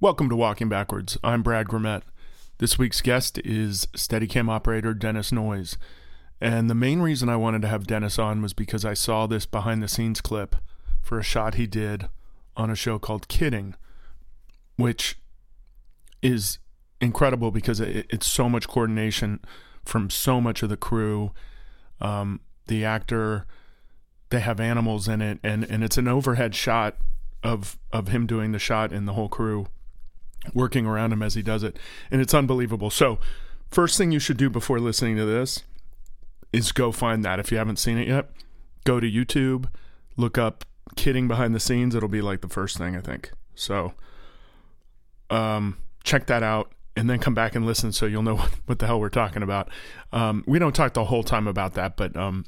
Welcome to Walking Backwards. I'm Brad Grimmett. This week's guest is Steadicam operator Dennis Noyes. And the main reason I wanted to have Dennis on was because I saw this behind the scenes clip for a shot he did on a show called Kidding, which is incredible because it, it's so much coordination from so much of the crew. Um, the actor, they have animals in it, and, and it's an overhead shot of of him doing the shot and the whole crew working around him as he does it, and it's unbelievable. So, first thing you should do before listening to this is go find that if you haven't seen it yet. Go to YouTube, look up "Kidding Behind the Scenes." It'll be like the first thing I think. So, um, check that out and then come back and listen so you'll know what, the hell we're talking about. Um, we don't talk the whole time about that, but um,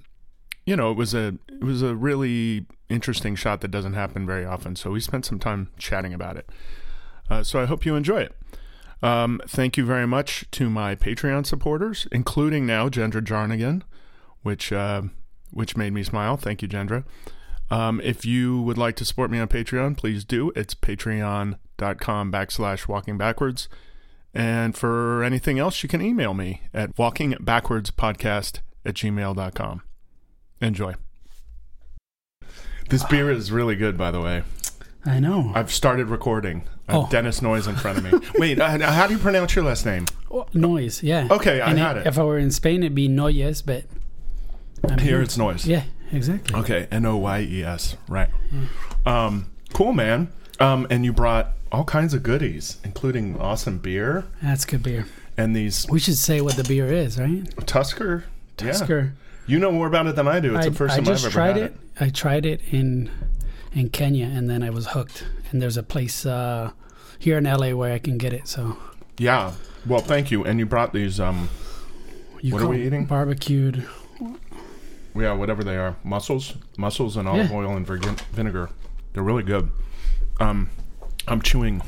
you know, it was a it was a really interesting shot that doesn't happen very often. So we spent some time chatting about it. Uh, so I hope you enjoy it. Um, thank you very much to my Patreon supporters, including now Gendra Jarnigan, which uh, which made me smile. Thank you, Gendra. Um, if you would like to support me on Patreon, please do. It's patreon.com backslash walking backwards. And for anything else, you can email me at walkingbackwardspodcast at gmail.com. Enjoy. This beer is really good, by the way. I know. I've started recording. Oh. Dennis Noise in front of me. Wait, uh, how do you pronounce your last name? Oh, noise, yeah. Okay, I And had it. If I were in Spain, it'd be Noyes, but I'm Here it's Noise. Yeah, exactly. Okay, N O Y E S. Right. Um, cool, man. Um, and you brought all kinds of goodies, including awesome beer That's good beer. and these We should say what the beer is, right? Tusker. Yeah. Tusker. You know more about it than I do. It's I, the first I time just I've ever tried had it. I tried it in in Kenya, and then I was hooked. And there's a place uh, here in LA where I can get it. So Yeah. Well, thank you. And you brought these. Um, you What are we eating? Barbecued. yeah, whatever they are, mussels, mussels, and olive Yeah. oil and virgin vinegar. They're really good. Um, I'm chewing.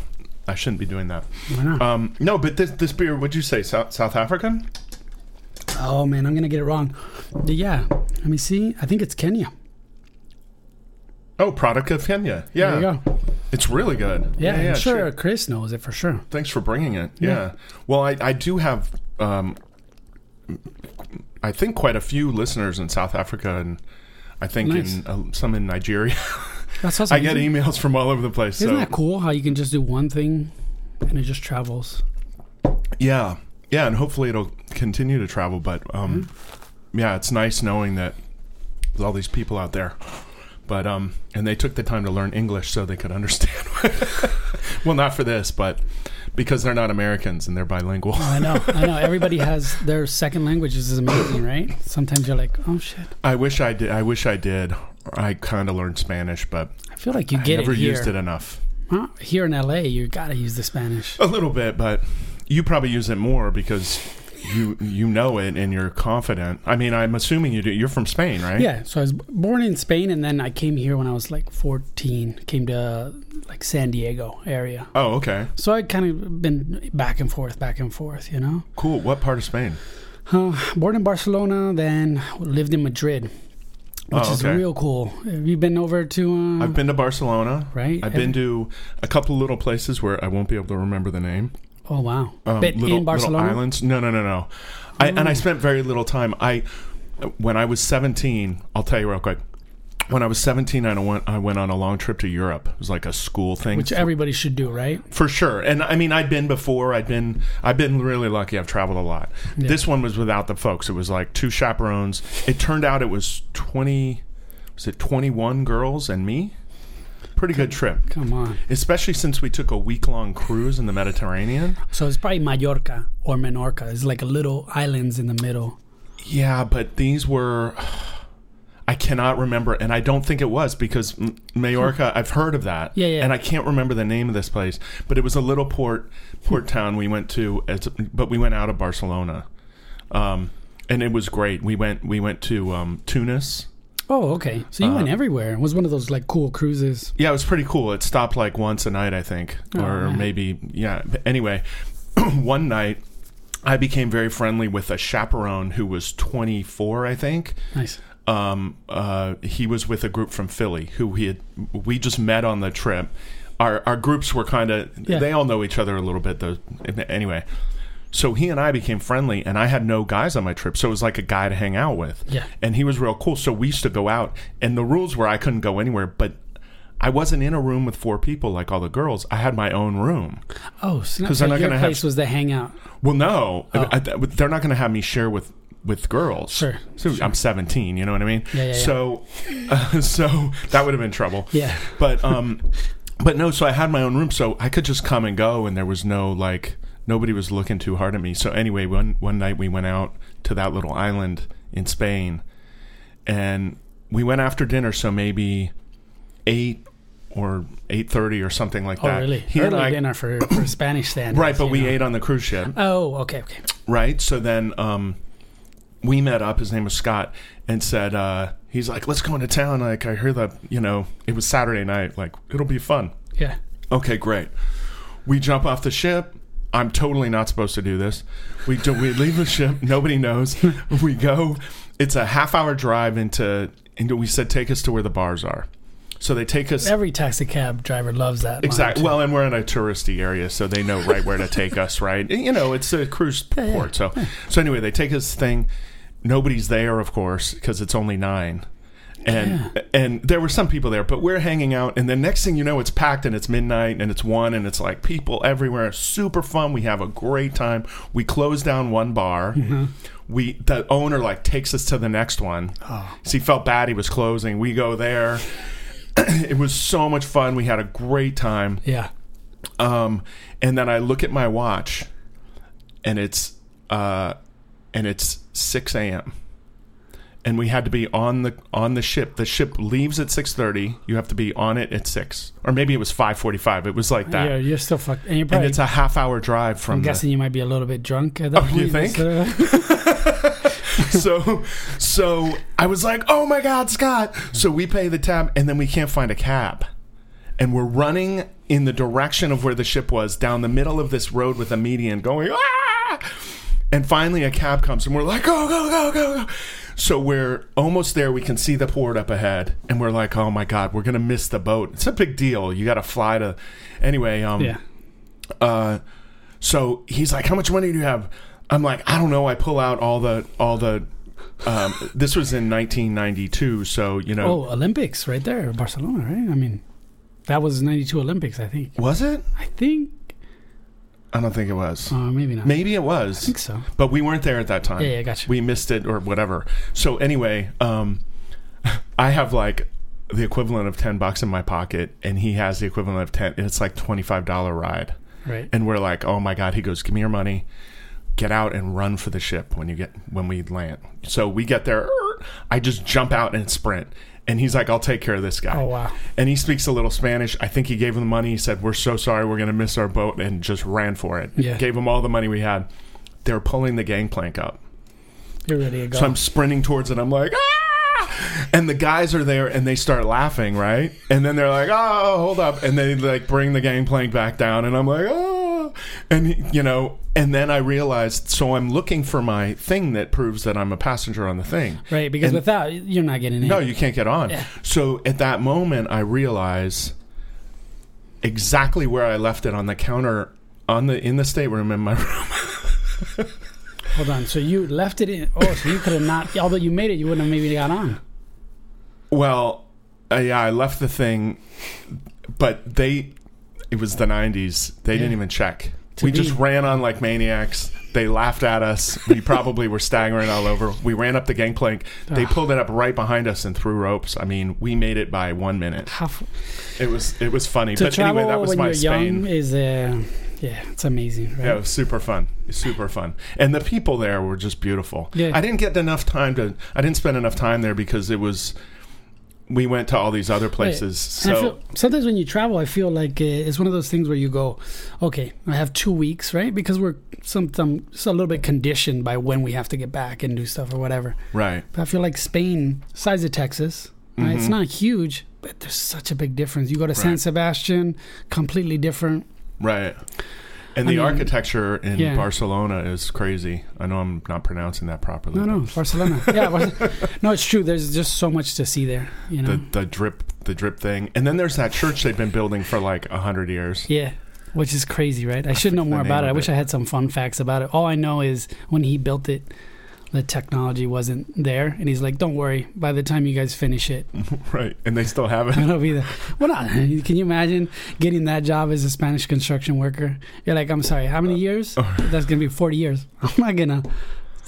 I shouldn't be doing that. Why not? Um, no, but this this beer. Would you say South South African? oh man, I'm gonna get it wrong. Yeah. Let me see. I think it's Kenya. Oh, product of Kenya. Yeah, There you go. it's really good. Yeah, I'm sure sure. Chris knows it for sure. Thanks for bringing it. Yeah. Yeah. Well, I, I do have, um, I think quite a few listeners in South Africa and I think Nice. in uh, some in Nigeria. That's awesome. I get emails from all over the place. Isn't so that cool how you can just do one thing and it just travels? yeah, yeah, and hopefully it'll continue to travel. But um, Mm-hmm. yeah, it's nice knowing that there's all these people out there. But um, and they took the time to learn English so they could understand. well, not for this, but because they're not Americans and they're bilingual. I know, I know. Everybody has their second languages is amazing, right? Sometimes you're like, oh shit. I wish I did. I wish I did. I kind of learned Spanish, but I feel like you get I never it here. used it enough. Huh? Here in LA, you gotta use the Spanish. A little bit, but you probably use it more because you you know it and you're confident. I mean, I'm assuming you do. You're from Spain, right? Yeah, so I was born in Spain, and then I came here when I was like 14. Came to like San Diego area. Oh, okay. So I kind of been back and forth, back and forth. You know, Cool. What part of Spain? uh, born in Barcelona, then lived in Madrid, which Oh, is real cool. Have you been over to? Uh, I've been to Barcelona. right. I've been to a couple little places where I won't be able to remember the name. Oh wow! Um, but little, in Barcelona, little islands. No, no, no, no. I, and I spent very little time. I when I was 17, I'll tell you real quick. When I was 17, I went I went on a long trip to Europe. It was like a school thing. which everybody should do, right? for sure. And I mean, I'd been before. I'd been. I've been really lucky. I've traveled a lot. Yeah. This one was without the folks. It was like two chaperones. It turned out it was twenty. Was it twenty one girls and me? Pretty good trip, Come on. especially since we took a week long cruise in the Mediterranean. So it's probably Mallorca or Menorca. It's like a little islands in the middle. Yeah, but these were. I cannot remember, and I don't think it was because M- Majorca. I've heard of that, Yeah, yeah. and I can't remember the name of this place. But it was a little port port town we went to, as, but we went out of Barcelona, um, and it was great. We went we went to um, Tunis. Oh, okay. So you Uh, went everywhere. It was one of those like cool cruises. Yeah, it was pretty cool. It stopped like once a night, I think, Oh, or man. maybe yeah. But anyway, one night. I became very friendly with a chaperone who was 24, I think. Nice. um, uh, he was with a group from Philly who we had. We just met on the trip. our our groups were kind of Yeah. they all know each other a little bit though. Anyway, so he and I became friendly, and I had no guys on my trip, so it was like a guy to hang out with. Yeah. and he was real cool. So we used to go out, and the rules were I couldn't go anywhere, but. I wasn't in a room with four people like all the girls. I had my own room. Oh, so, 'Cause so not your gonna have- was the hangout. Well, no, Oh. I, I, they're not going to have me share with with girls. Sure, So I'm 17. You know what I mean? Yeah, yeah, yeah. So, uh, so that would have been trouble. Yeah. But um, but no. So I had my own room, so I could just come and go, and there was no like nobody was looking too hard at me. So anyway, one one night we went out to that little island in Spain, and we went after dinner. So maybe eight or eight thirty or something like Oh, that. really? He Early I- dinner for, for Spanish standards. Right, but we know. ate on the cruise ship. Oh, okay, okay. right? So then um, we met up. His name was Scott, and said uh, he's like, "Let's go into town." Like I heard that you know it was Saturday night. Like it'll be fun. Yeah. Okay, great. We jump off the ship. I'm totally not supposed to do this. We do, we leave the ship. Nobody knows. We go. It's a half hour drive into. into we said take us to where the bars are. So they take us Every taxi cab driver loves that. Exactly. Well, and we're in a touristy area, so they know right where to take us. Right. You know, it's a cruise port. So, so anyway, they take us thing. Nobody's there, of course, because it's only nine. And and there were some people there, but we're hanging out, and the next thing you know, it's packed, and it's midnight, and it's one, and it's like people everywhere. Super fun. We have a great time. We close down one bar. We the owner like takes us to the next one. Oh. So he felt bad he was closing. We go there. it was so much fun. We had a great time. yeah. Um, and then I look at my watch, and it's uh, and it's six a.m. And we had to be on the on the ship. The ship leaves at six thirty. You have to be on it at six, or maybe it was five forty-five. It was like that, You're, you're still fucked. And you're and it's a half-hour drive from. I'm the- guessing you might be a little bit drunk at that Oh, you point. think? So- so so I was like, "Oh my god, Scott." So we pay the tab and then we can't find a cab. And we're running in the direction of where the ship was down the middle of this road with a median going, "Ah!" And finally a cab comes and we're like, "Go, go, go, go, go." So we're almost there. We can see the port up ahead and we're like, "Oh my god, we're going to miss the boat." It's a big deal. You got to fly to Anyway, um yeah. uh, so he's like, "How much money do you have?" I'm like, "I don't know." I pull out all the all the. Um, this was in 1992, so you know, Oh, Olympics right there, Barcelona, right? I mean, that was 92 Olympics, I think. was it? I think. I don't think it was. Uh, maybe not. Maybe it was. I think so. but we weren't there at that time. Yeah, yeah, gotcha. We missed it or whatever. So anyway, um, I have like the equivalent of 10 bucks in my pocket, and he has the equivalent of 10. And it's like 25 dollar ride. Right. and we're like, "Oh my god!" He goes, "Give me your money, get out and run for the ship when you get when we land." So we get there. I just jump out and sprint, and he's like, "I'll take care of this guy." Oh, wow. And he speaks a little Spanish. I think he gave him the money. He said, "We're so sorry, we're gonna miss our boat," and just ran for it. Yeah. Gave him all the money we had. They were pulling the gangplank up. You're ready to go. So I'm sprinting towards it. I'm like, ah! And the guys are there and they start laughing, right? And then they're like, oh, hold up. And they like bring the gangplank back down. And I'm like, oh. And, you know, and then I realized, so I'm looking for my thing that proves that I'm a passenger on the thing. right, because and- without, you're not getting in. No, you can't get on. Yeah. So at that moment, I realize exactly where I left it on the counter on the in the stateroom in my room. Hold on. So you left it in. Oh, so you could have not. Although you made it, you wouldn't have maybe got on. Well, uh, yeah, I left the thing, but they, it was the 90s. They didn't even check. To we be- just ran on like maniacs. They laughed at us. We probably were staggering all over. We ran up the gangplank. They pulled it up right behind us and threw ropes. I mean, we made it by one minute. It was it was funny. to but travel anyway, that was when my you're Spain. young is uh, yeah, it's amazing. Right? Yeah, it was super fun. Super fun. And the people there were just beautiful. Yeah. I didn't get enough time to I didn't spend enough time there because it was we went to all these other places. I So feel, sometimes when you travel, I feel like uh, it's one of those things where you go, okay, I have two weeks, right? Because we're some, some a little bit conditioned by when we have to get back and do stuff or whatever. right. But I feel like Spain, size of Texas, right? It's not huge, but there's such a big difference. You go to San Sebastian, completely different. Right. And I the mean, architecture in yeah. Barcelona is crazy. I know I'm not pronouncing that properly. No, no, Barcelona. Yeah, Bar- no, it's true. There's just so much to see there. You know. The the drip the drip thing, and then there's that church they've been building for like a hundred years. Yeah, which is crazy, right? I should know more about it. I wish it. I had some fun facts about it. All I know is when he built it, the technology wasn't there, and he's like, "Don't worry. By the time you guys finish it, right, and they still have it. it'll be there." Well, not, can you imagine getting that job as a Spanish construction worker? You're like, "I'm sorry, how many years? That's gonna be 40 years. I'm not gonna."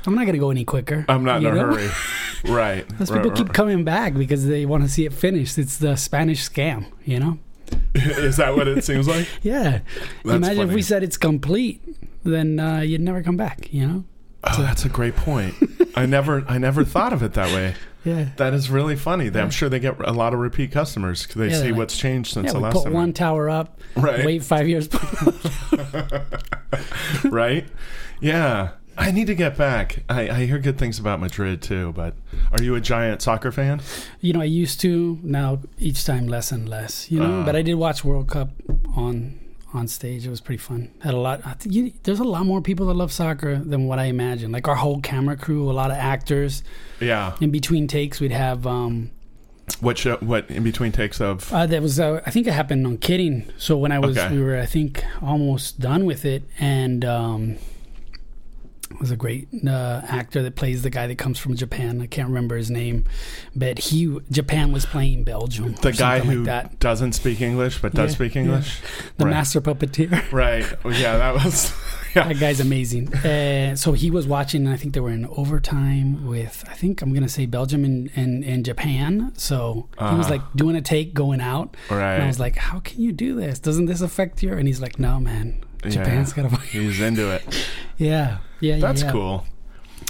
I'm not gonna go any quicker. I'm not in a know? hurry. right. Those right, people keep right. coming back because they want to see it finished. It's the Spanish scam, you know? Is that what it seems like? Yeah. That's Imagine if we said it's complete, then uh, you'd never come back, you know? Oh, that's a great point. I never I never thought of it that way. Yeah. That is really funny. I'm sure they get a lot of repeat customers 'cause they Yeah, see they're like, what's changed since Yeah, the we last put time. one tower up, right. wait five years. right? Yeah. I need to get back. I, I hear good things about Madrid too, but are you a giant soccer fan? you know, I used to. Now each time less and less. You know, Uh. but I did watch World Cup on on stage. It was pretty fun. Had a lot. You, there's a lot more people that love soccer than what I imagined. Like our whole camera crew, a lot of actors. Yeah. In between takes, we'd have. um What show, what in between takes of uh, that was uh, I think it happened on Kidding. So when I was Okay. we were I think almost done with it, and um, was a great uh, actor that plays the guy that comes from Japan. I can't remember his name, but he Japan was playing Belgium. the guy who like that. doesn't speak English but does Yeah, speak yeah. English? The right. master puppeteer. Right. Yeah, that was yeah. that guy's amazing. Uh, so he was watching. and I think they were in overtime with I think I'm gonna say Belgium and and, and Japan. So he was Uh-huh. like doing a take going out. And I was like, "How can you do this? Doesn't this affect your?" And he's like, "No, man. Japan's Yeah. got to." He's into it. Yeah, yeah, That's yeah. cool.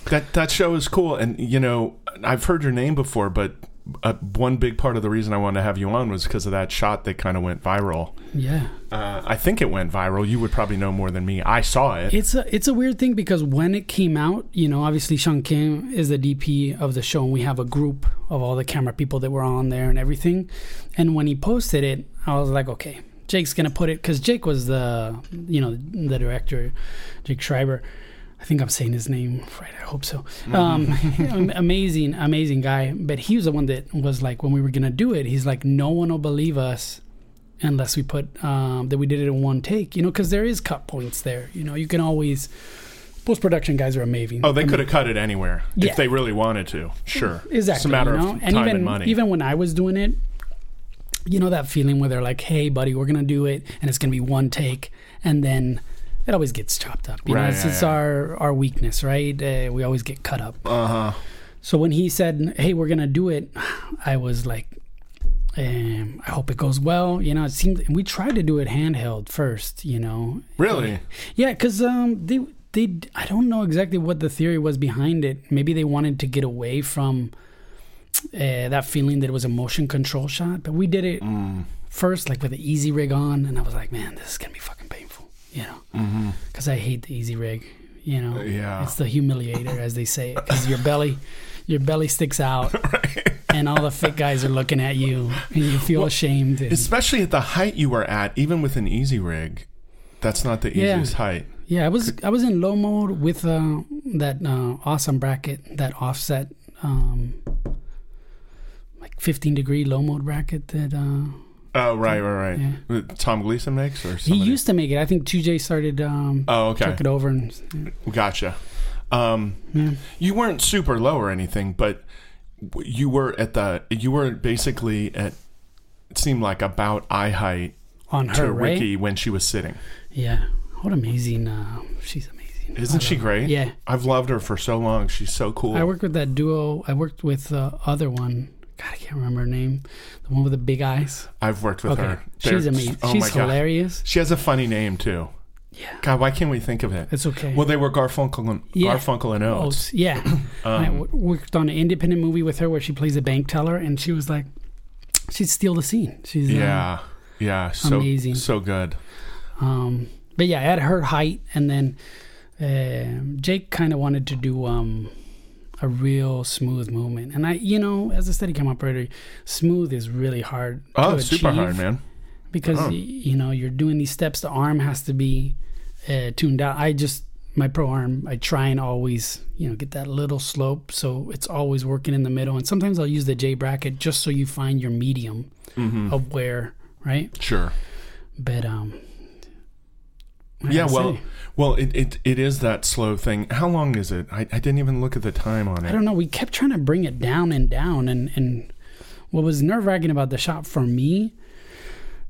That that show is cool, and you know I've heard your name before, but uh, one big part of the reason I wanted to have you on was because of that shot that kind of went viral. Yeah, Uh, I think it went viral. You would probably know more than me. I saw it. it's a it's a weird thing because when it came out, you know, obviously Sean Kim is the DP of the show, and we have a group of all the camera people that were on there and everything. And when he posted it, I was like, okay, Jake's gonna put it because Jake was the you know the director, Jake Schreier. I think I'm saying his name right. I hope so. Um, amazing, amazing guy. But he was the one that was like, when we were gonna do it, he's like, no one will believe us unless we put um, that we did it in one take. You know, because there is cut points there. You know, you can always post production guys are amazing. oh, they I mean, could have cut it anywhere Yeah. if they really wanted to. Sure, exactly. It's a matter you know? of and time even and money. even when I was doing it, you know that feeling where they're like, "Hey, buddy, we're gonna do it, and it's gonna be one take," and then it always gets chopped up. You know, Right, it's, yeah, it's yeah. our our weakness, right? Uh, we always get cut up. uh huh. So when he said, "Hey, we're gonna do it," I was like, um, "I hope it goes well." You know, it seemed we tried to do it handheld first. You know, Really? yeah, because um, they they I don't know exactly what the theory was behind it. Maybe they wanted to get away from uh, that feeling that it was a motion control shot, but we did it Mm. first, like with the Easyrig on, and I was like, man, this is gonna be fucking painful, you know, Mm-hmm. because I hate the Easyrig. You know, Yeah. it's the humiliator, as they say, because your belly, your belly sticks out, and all the fit guys are looking at you, and you feel ashamed. and- Especially at the height you were at, even with an Easyrig, that's not the Yeah. easiest height. Yeah, I was I was in low mode with uh, that uh, awesome bracket, that offset, um, like 15 degree low mode bracket that uh, Oh, right, right, right. Yeah. Tom Gleason makes, or he used to make it. I think 2J started um, Oh, okay, took it over and gotcha. Um, yeah. you weren't super low or anything, but you were at the. You were basically at. It seemed like about eye height on to her, right? Riki when she was sitting. Yeah, what amazing! Uh, she's amazing. Isn't she her. great? Yeah, I've loved her for so long. She's so cool. I worked with that duo. I worked with the other one. God, I can't remember her name. The one with the big eyes. I've worked with okay, her. she's They're- amazing. Oh she's my god, hilarious. she has a funny name too. Yeah, God, why can't we think of it? it's okay. Well, they were Garfunkel and Yeah. Garfunkel and Oh, Oates. yeah. I Um, w- worked on an independent movie with her where she plays a bank teller, and she was like, she'd steal the scene. She's uh, yeah, yeah, so amazing. so good. Um, but yeah, at her height, and then uh, Jake kind of wanted to do um, a real smooth movement, and I, you know, as a Steadicam operator, smooth is really hard. Oh, super hard, man. Because Oh. y- you know you're doing these steps. The arm has to be uh, tuned out. I just my pro arm. I try and always you know get that little slope, so it's always working in the middle. And sometimes I'll use the J bracket just so you find your medium Mm-hmm. of where right. Sure. But um, Yeah, well, well, it, it it is that slow thing. How long is it? I, I didn't even look at the time on it. I don't know. We kept trying to bring it down and down, and and what was nerve wracking about the shot for me,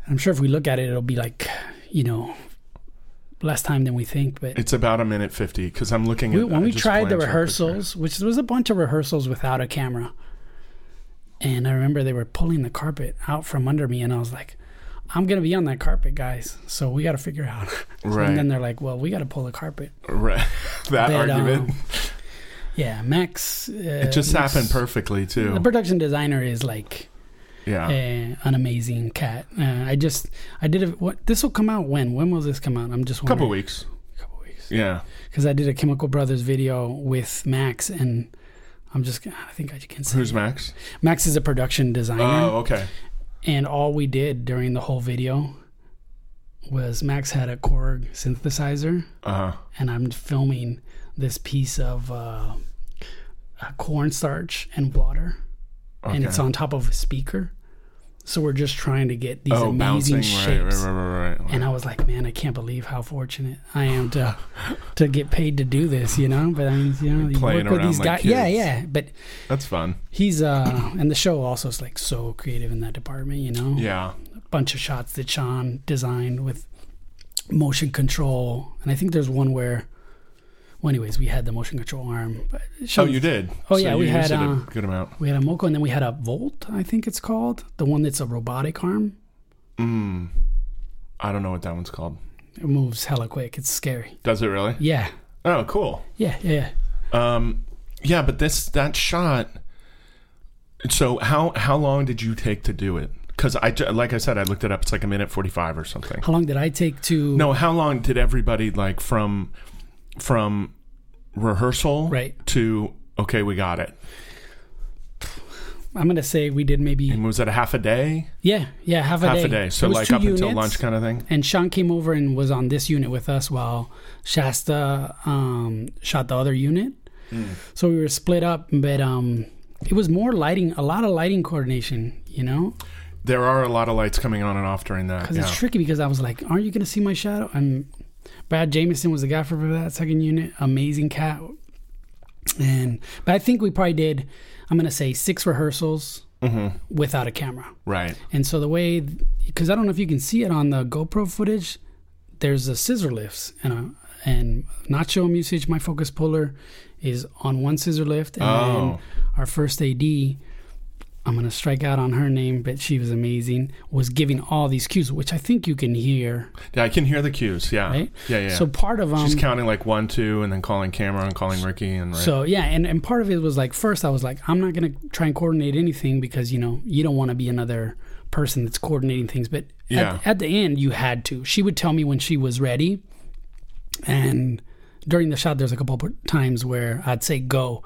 I'm sure if we look at it, it'll be like, you know, less time than we think. But It's about a minute fifty because I'm looking we, at when I we tried the rehearsals, which was a bunch of rehearsals without a camera, and I remember they were pulling the carpet out from under me, and I was like. I'm gonna be on that carpet, guys. So we got to figure out. So- Right. And then they're like, "Well, we got to pull the carpet." Right. that But, argument. um, Yeah, Max. Uh, it just Max- happened perfectly too. The production designer is like yeah. uh, an amazing cat. Uh, I just I did it. What this will come out when? When will this come out? I'm just wondering. a couple weeks. A couple weeks. Yeah. Because I did a Chemical Brothers video with Max, and I'm just I think I can say Who's. Max? Max is a production designer, Oh, okay. And all we did during the whole video was Max had a Korg synthesizer, Uh huh. and I'm filming this piece of uh, uh, cornstarch and water. Okay. and it's on top of a speaker. So we're just trying to get these oh, amazing bouncing. Shapes. right, right, right. And I was like, man, I can't believe how fortunate I am to to get paid to do this, you know. But I mean, you know, you Playing work with these like guys. Yeah, yeah. But That's fun. he's uh, and the show also is like so creative in that department, you know. Yeah. A bunch of shots that Sean designed with motion control, and I think there's one where. Well, anyways, we had the motion control arm. But Oh, you did. Oh, yeah, you we had, it a uh, good amount. We had a Moco, and then we had a Bolt. I think it's called the one that's a robotic arm. Mm. I don't know what that one's called. It moves hella quick. It's scary. Does it really? Yeah, Oh, cool. yeah, yeah. Um, yeah, but this that shot. So how how long did you take to do it? Because I like I said, I looked it up. It's like a minute forty five or something. How long did I take to? No, how long did everybody like from from rehearsal Right. to okay, we got it? I'm gonna say we did maybe. And was it a half a day? Yeah, yeah, half a half day. a day. So like up until lunch kind of thing. And Sean came over and was on this unit with us while Shasta um, shot the other unit. Hmm. So we were split up, but um, it was more lighting, a lot of lighting coordination. You know, There are a lot of lights coming on and off during that. because Yeah. it's tricky. Because I was like, "Aren't you gonna see my shadow?" And Brad Jameson was the guy for that second unit. Amazing cat. And but I think we probably did. I'm gonna say six rehearsals Mhm. without a camera. Right. And so the way, because I don't know if you can see it on the GoPro footage, there's a scissor lifts and a, and Nacho Musich, my focus puller, is on one scissor lift, and Oh. then our first AD, I'm gonna strike out on her name, but she was amazing. Was giving all these cues, which I think you can hear, Yeah, I can hear the cues. Yeah. right? Yeah, yeah. So part of um, She's counting like one, two, and then calling camera and calling Riki and right. So yeah, and, and part of it was like first I was like, I'm not gonna try and coordinate anything because you know you don't want to be another person that's coordinating things. But Yeah. at, at the end you had to. She would tell me when she was ready, and during the shot there's a couple of times where I'd say go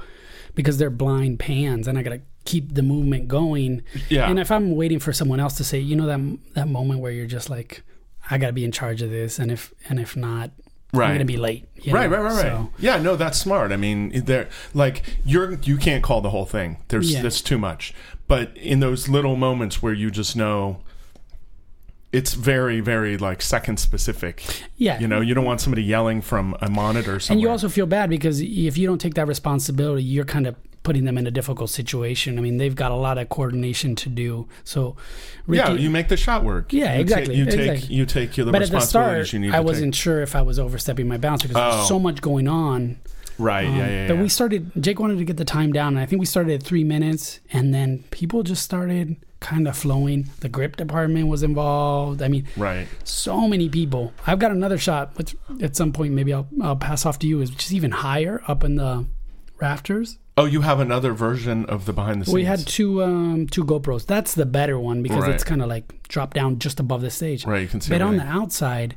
because they're blind pans and I gotta keep the movement going. yeah. And if I'm waiting for someone else to say, you know that that moment where you're just like, I gotta be in charge of this, and if and if not, I'm Right. gonna be late. Right, right, right, right. So- Yeah, no, that's smart. I mean, there, like you're you can't call the whole thing. There's Yeah. that's too much. But in those little moments where you just know, it's very, very like second specific. yeah, You know, you don't want somebody yelling from a monitor somewhere. And you also feel bad because if you don't take that responsibility, you're kind of putting them in a difficult situation. I mean, they've got a lot of coordination to do. So, Ricky, yeah, you make the shot work. Yeah, You exactly, you take exactly. you take the but at the responsibilities start, you need. I wasn't sure if I was overstepping my bounds because Oh. there's so much going on. Right. Um, yeah, yeah, yeah. But we started. Jake wanted to get the time down, and I think we started at three minutes, and then people just started kind of flowing. The grip department was involved. I mean, right. so many people. I've got another shot, which at some point maybe I'll, I'll pass off to you, is just even higher up in the rafters. Oh, you have another version of the behind the scenes. We had two um two GoPros. That's the better one because Right. it's kind of like dropped down just above the stage. right. You can see. It. But on the outside,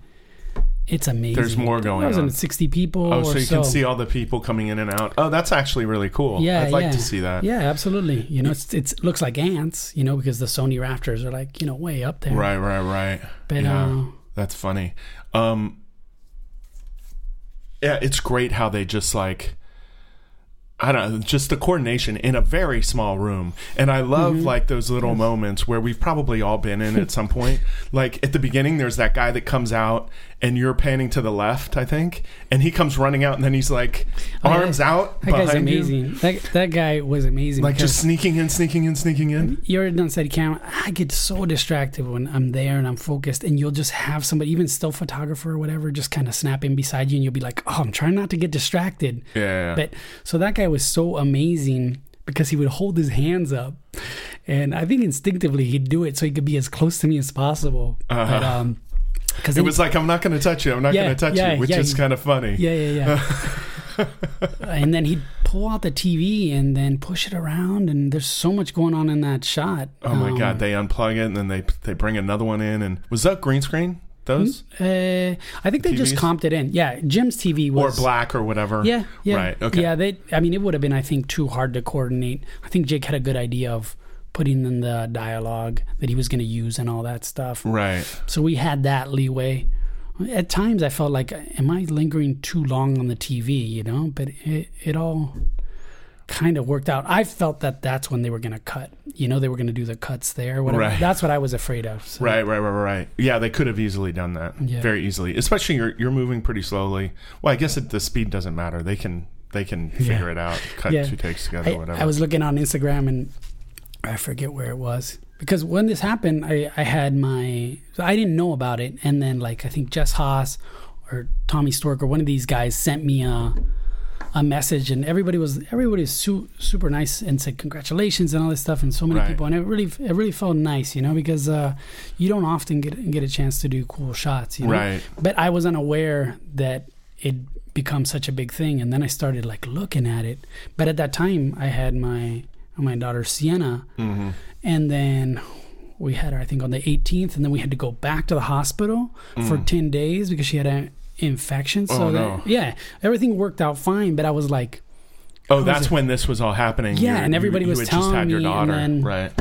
it's amazing. There's more going on. sixty people. Oh, or so you can see all the people coming in and out. Oh, that's actually really cool. Yeah, I'd like yeah. to see that. Yeah, absolutely. You know, it's it's looks like ants. You know, because the Sony Raptors are like you know way up there. Right, right, right. But yeah. uh, That's funny. Um, yeah, it's great how they just like I don't know, just the coordination in a very small room. And I love Mm-hmm. like those little moments where we've probably all been in at some point. Like at the beginning, there's that guy that comes out and you're panning to the left, I think, and he comes running out and then he's like Oh, arms out That guy's behind you. amazing. That that guy was amazing. Like just sneaking in, sneaking in, sneaking in. you already done steady camera. I get so distracted when I'm there and I'm focused, and you'll just have somebody, even still photographer or whatever, just kind of snap in beside you, and you'll be like, "Oh, I'm trying not to get distracted." Yeah. But so that guy was so amazing because he would hold his hands up, and I think instinctively he'd do it so he could be as close to me as possible. Uh-huh. um, because it was like I'm not going to touch you. I'm not Yeah, going to touch yeah, you, which yeah, is kind of funny. Yeah, yeah, yeah. and then he'd pull out the TV and then push it around, and there's so much going on in that shot. Oh my Um, god, they unplug it and then they they bring another one in and was that green screen? Those Uh, I think they just comped it in. Yeah, Jim's TV or black or whatever? Yeah, yeah, Right, okay. Yeah, they. I mean, it would have been, I think, too hard to coordinate. I think Jake had a good idea of putting in the dialogue that he was going to use and all that stuff. Right. So we had that leeway. At times, I felt like, am I lingering too long on the TV? You know, but it it all kind of worked out. I felt that that's when they were going to cut. You know, they were going to do the cuts there. Whatever. Right. That's what I was afraid of. So. Right, right, right, right. Yeah, they could have easily done that. Yeah. Very easily. Especially you're you're moving pretty slowly. Well, I guess it, the speed doesn't matter. They can they can figure it out. Cut Yeah. two takes together, I, whatever. I was looking on Instagram and I forget where it was because when this happened, I, I had my I didn't know about it, and then like I think Jess Haas or Tommy Stork or one of these guys sent me a a message, and everybody was everybody was su- super nice and said congratulations and all this stuff, and so many Right. people, and it really it really felt nice, you know, because uh, you don't often get get a chance to do cool shots, you know. Right. But I was unaware that it become such a big thing, and then I started like looking at it. But at that time, I had my my daughter Sienna, hmm and then we had her I think on the 18th, and then we had to go back to the hospital for 10 days because she had an infection. So Mm. Oh, that, no. yeah, everything worked out fine. But I was like, Oh, was that's when this was all happening. Yeah, You- and everybody you, was you had just telling had your me, and daughter, then- right?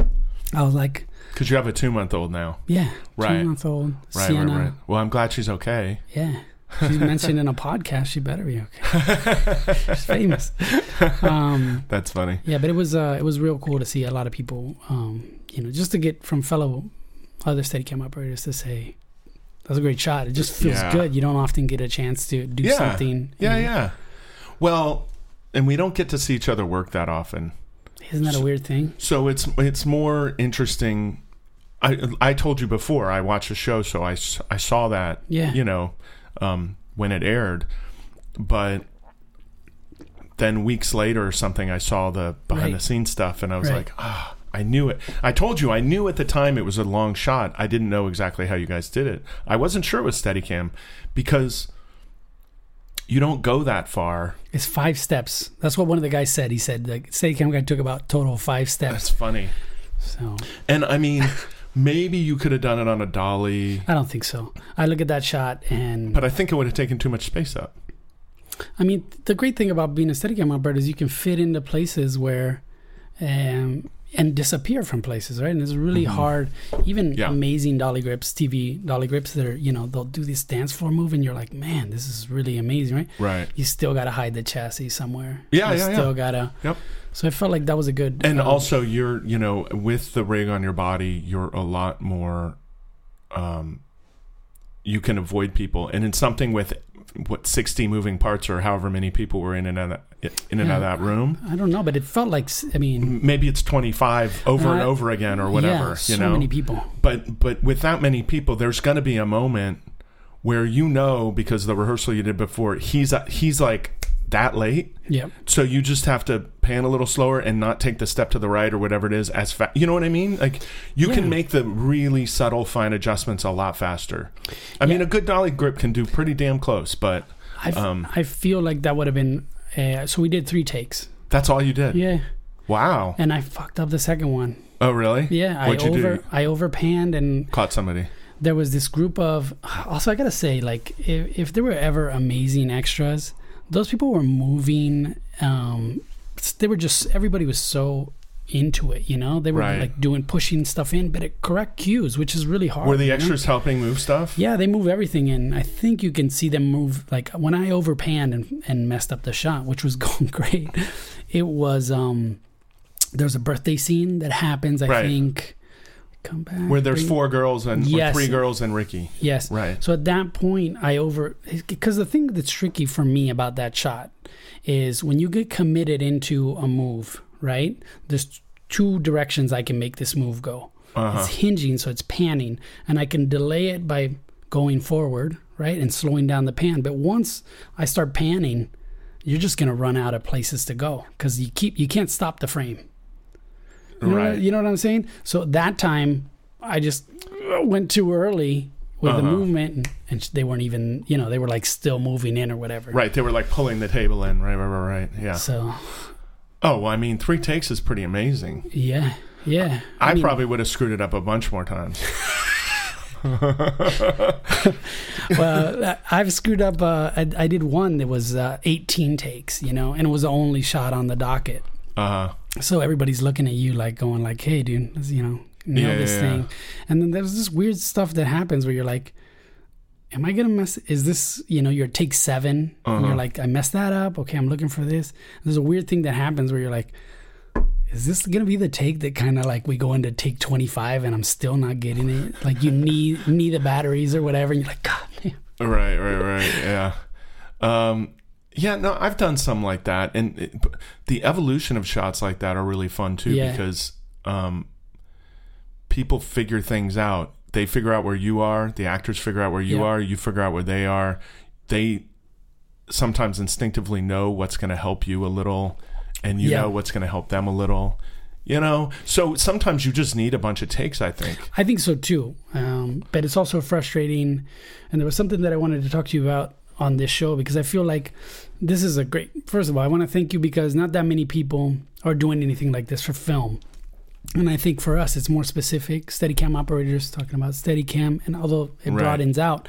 I was like, Because you have a two month old now. yeah, Right. two month old Right, Sienna. right, right. Well, I'm glad she's okay. Yeah. She's mentioned in a podcast. She better be okay. She's famous. Um, That's funny. yeah, but it was uh, it was real cool to see a lot of people, um, you know, just to get from fellow other Steadicam operators to say that was a great shot. It just feels Yeah. good. You don't often get a chance to do Yeah. something. Yeah, know. yeah. Well, and we don't get to see each other work that often. Isn't that a weird thing? So it's it's more interesting. I I told you before I watched a show, so I I saw that Yeah. you know um, when it aired, but then weeks later or something, I saw the behind Right. the scenes stuff, and I was Right. like, ah, I knew it. I told you I knew at the time it was a long shot. I didn't know exactly how you guys did it. I wasn't sure it was Steadicam because you don't go that far. It's five steps. That's what one of the guys said. He said the Steadicam guy took about total five steps. That's funny. So And I mean, maybe you could have done it on a dolly. I don't think so. I look at that shot and But I think it would have taken too much space up. I mean, the great thing about being a Steadicam operator is you can fit into places where, um, and disappear from places, right? And it's really hard. Even Mm-hmm. Yeah. amazing dolly grips, TV dolly grips, that are you know they'll do this dance floor move, and you're like, man, this is really amazing, right? Right. You still got to hide the chassis somewhere. Yeah, you yeah, yeah. Still gotta. Yep. So I felt like that was a good. And um, also, you're, you know, with the rig on your body, you're a lot more, um, you can avoid people. And it's something with what 60 moving parts or however many people were in and out of that, in and out of that room, I don't know, but it felt like I mean, maybe it's 25 over and Uh, over again or whatever, yeah, you know. many people. but but with that many people there's going to be a moment where you know because the rehearsal you did before he's he's like that late Yeah. so you just have to pan a little slower and not take the step to the right or whatever it is as fast you know what i mean like you Yeah. can make the really subtle fine adjustments a lot faster i mean a good dolly grip can do pretty damn close but I, f- Um, I feel like that would have been. Uh, so we did three takes. that's all you did Yeah, wow and I fucked up the second one. oh really Yeah, What'd I you do? over I overpanned, and caught somebody there was this group of. Also, I gotta say, like, if, if there were ever amazing extras, those people were moving. Um, they were just everybody was so into it. You know, they were Right. like doing pushing stuff in, but at correct cues, which is really hard. Were the you know? extras helping move stuff? Yeah, they move everything in. I think you can see them move. Like when I overpanned and, and messed up the shot, which was going great, it was um there's a birthday scene that happens. I Right. think come back Where there's four girls and Yes. three girls and Riki. Yes. Right. So at that point, I over because the thing that's tricky for me about that shot is when you get committed into a move, right? There's two directions I can make this move go. Uh-huh. It's hinging, so it's panning, and I can delay it by going forward, right, and slowing down the pan. But once I start panning, you're just gonna run out of places to go because you keep you can't stop the frame. You know, Right. you know what I'm saying? So that time, I just went too early with the Uh-huh. movement, and, and they weren't even, you know, they were like still moving in or whatever. Right. They were like pulling the table in. Right. Right. Right. Right. Yeah. So Oh, well, I mean, three takes is pretty amazing. yeah, yeah. I, mean, probably would have screwed it up a bunch more times. well, I- I've screwed up. Uh, I, I did one that was uh, 18 takes, you know, and it was the only shot on the docket. Uh, So everybody's looking at you like going like, "Hey, dude, let's, you know, nail Yeah, this yeah, thing." And then there's this weird stuff that happens where you're like, "Am I gonna mess? Is this you know your take 7 And Uh-huh. you're like, "I messed that up. Okay, I'm looking for this." There's a weird thing that happens where you're like, "Is this gonna be the take that kind of like we go into take 25 and I'm still not getting it? Like you need need the batteries or whatever, and you're like, God damn." right. Right. Right. Yeah. Um, yeah. No, I've done some like that, and it, the evolution of shots like that are really fun too Yeah. because um, people figure things out. They figure out where you are. The actors figure out where you Yeah. are. You figure out where they are. They sometimes instinctively know what's going to help you a little, and you Yeah. know what's going to help them a little. You know, so sometimes you just need a bunch of takes. I think. I think so too. Um, but it's also frustrating. And there was something that I wanted to talk to you about on this show because I feel like this is a great. First of all, I want to thank you because not that many people are doing anything like this for film. And I think for us, it's more specific. Steadicam operators talking about Steadicam, and although it Right. broadens out,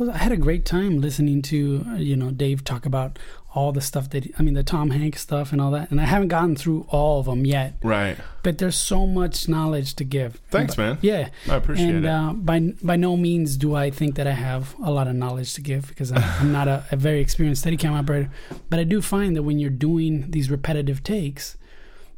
I had a great time listening to uh, you know Dave talk about all the stuff that I mean the Tom Hanks stuff and all that. And I haven't gotten through all of them yet, Right. but there's so much knowledge to give. Thanks, man. Yeah, I appreciate and it. uh, by by no means do I think that I have a lot of knowledge to give because I'm, I'm not a, a very experienced Steadicam operator. But I do find that when you're doing these repetitive takes,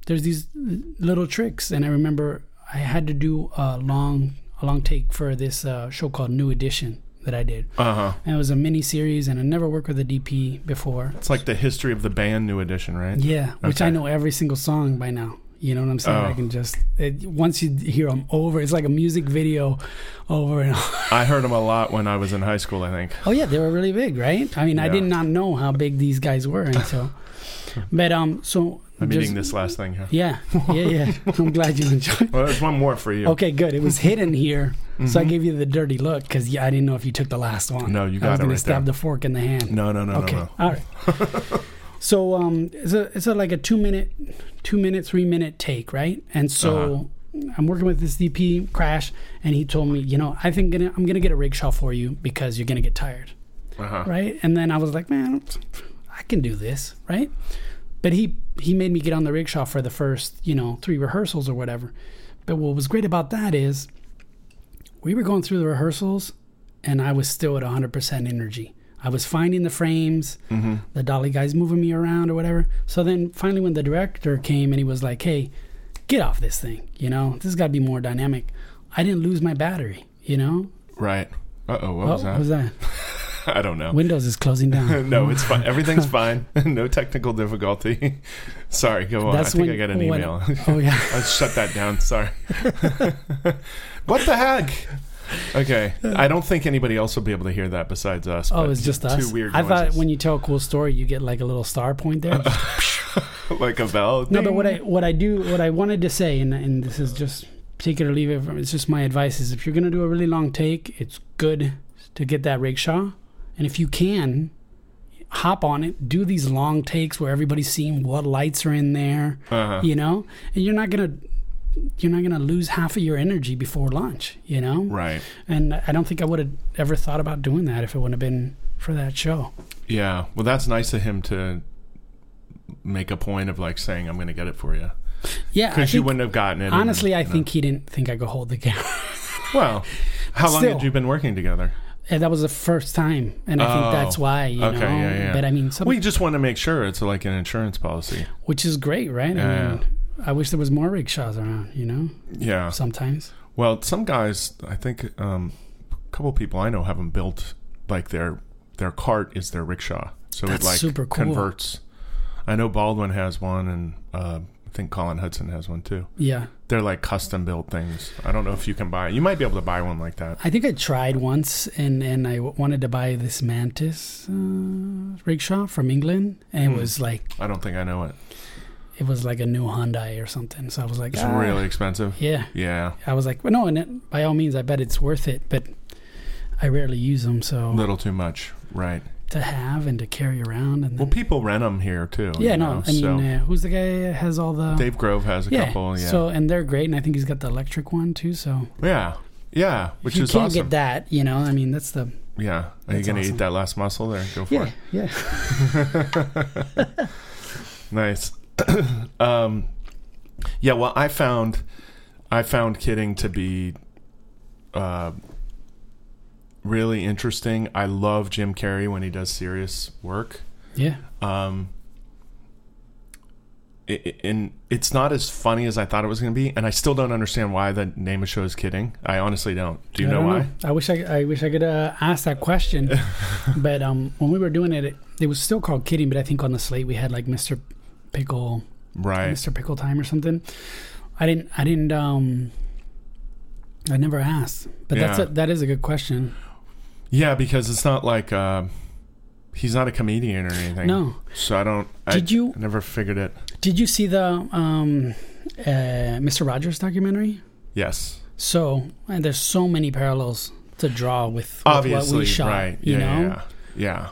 there's these little tricks. And I remember I had to do a long a long take for this uh, show called New Edition that I did. Uh huh. And it was a mini series, and I never worked with a DP before. It's like the history of the band, New Edition, right? Yeah, which I know every single song by now. You know what I'm saying? Oh. I can just it, once you hear them over, it's like a music video over and over. I heard them a lot when I was in high school. I think. Oh yeah, they were really big, right? I mean, I did not know how big these guys were until. but um, so I'm there's- eating this last thing here. Yeah, yeah, yeah. I'm glad you enjoyed. Well, there's one more for you. Okay, good. It was hidden here, so I Mhm. gave you the dirty look because yeah, I didn't know if you took the last one. No, you I got was it gonna right stab there. the fork in the hand. No, no, no, okay, no, no. all right. so um, it's a it's a like a two minute, two minute, three minute take, right? And so. Uh-huh. I'm working with this DP crash, and he told me, you know, I think gonna, I'm gonna get a rickshaw for you because you're gonna get tired. Uh-huh. right? And then I was like, man, I can do this, right? But he he made me get on the rickshaw for the first, you know, three rehearsals or whatever. But what was great about that is we were going through the rehearsals and I was still at 100% energy. I was finding the frames, Mm-hmm. the dolly guys moving me around or whatever. So then finally when the director came and he was like, "Hey, get off this thing, you know? This has got to be more dynamic." I didn't lose my battery, you know? Right. Uh oh. What was that? what was that? I don't know. Windows is closing down. no, it's fine. Everything's fine. no technical difficulty. Sorry. Go on. I think I got an when- email. oh yeah. I'll shut that down. Sorry. what the heck? Okay. I don't think anybody else will be able to hear that besides us. Oh, it's just two us. weird I thought when you tell a cool story, you get like a little star point there. like a bell. no, but what I what I do what I wanted to say, and and this is just take it or leave it. From, it's just my advice is if you're gonna do a really long take, it's good to get that rickshaw, and if you can, hop on it, do these long takes where everybody's seeing what lights are in there, Uh-huh. you know, and you're not gonna you're not gonna lose half of your energy before lunch, you know. Right. And I don't think I would have ever thought about doing that if it wouldn't have been for that show. Yeah. Well, that's nice of him to make a point of like saying, "I'm going to get it for you." Yeah, because you wouldn't have gotten it. and, Honestly, I know. think he didn't think I could hold the camera. Well, how long had you been working together? And that was the first time, and I Oh, think that's why. You okay, know? yeah, yeah. But I mean, some, We just want to make sure it's like an insurance policy. which is great, right? Yeah, I mean, I wish there was more rickshaws around. You know, Yeah. sometimes. Well, some guys, I think, um, a couple people I know have them built like their their cart is their rickshaw, so That's it like super cool. converts. I know Baldwin has one, and uh, think Colin Hudson has one too. Yeah, They're like custom built things. I don't know if you can buy. You might be able to buy one like that. I think I tried once, and and I w- wanted to buy this Mantis uh, rickshaw from England, and Hmm. it was like I don't think I know it. it was like a new Hyundai or something. So I was like, It's ah. really expensive. yeah. Yeah, I was like, well, no, and it, by all means, I bet it's worth it, but I rarely use them, a so little too much. Right. To have and to carry around, and Well, then, people rent them here too. yeah, no, know, I mean, so. uh, who's the guy that has all the Dave Grove has a yeah, couple. Yeah. so and they're great, and I think he's got the electric one too. So yeah. Yeah. Which if you is can't awesome. get that, you know, I mean, that's the Yeah. Are you going to awesome. eat that last muscle there? Go for yeah, it. yeah. Nice. um, yeah. Well, I found I found kidding to be uh, really interesting. I love Jim Carrey when he does serious work. Yeah. Um, i- i- and it's not as funny as I thought it was going to be, and I still don't understand why the name of the show is kidding. I honestly don't. Do you I know why? I wish I, I wish I could uh, ask that question, but um, when we were doing it, it, it was still called Kidding. But I think on the slate we had like Mr. Pickle, Right. Mr. Pickle Time or something. I didn't. I didn't. Um, I never asked, but that's Yeah. a, that is a good question. Yeah, because it's not like uh, he's not a comedian or anything. No, So I don't. Did I, you- I never figured it. did you see the um, uh, Mr. Rogers documentary? Yes. So and there's so many parallels to draw with, with what we shot. right? You yeah, know, yeah, yeah.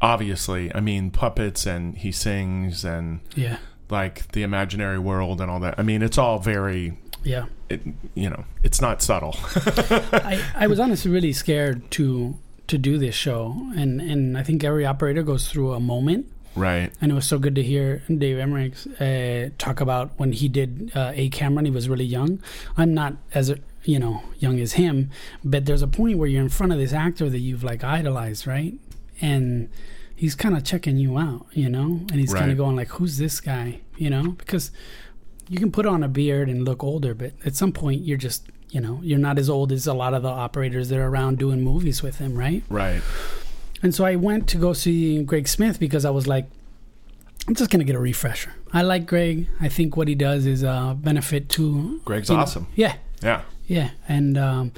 Obviously, I mean puppets and he sings and yeah, like the imaginary world and all that. I mean, it's all very. Yeah. It, you know, it's not subtle. I, I was honestly really scared to to do this show, and and I think every operator goes through a moment, right. and it was so good to hear Dave Emmerich uh, talk about when he did uh, a camera and he was really young. I'm not as you know young as him, but there's a point where you're in front of this actor that you've like idolized, right? And he's kind of checking you out, you know, and he's kind of going like, "Who's this guy?" You know, because you can put on a beard and look older, but at some point you're just you know you're not as old as a lot of the operators that are around doing movies with him, right? Right. And so I went to go see Greg Smith because I was like, I'm just gonna get a refresher. I like Greg. I think what he does is a benefit to. Greg's you know- awesome. Yeah, Yeah. yeah, and um,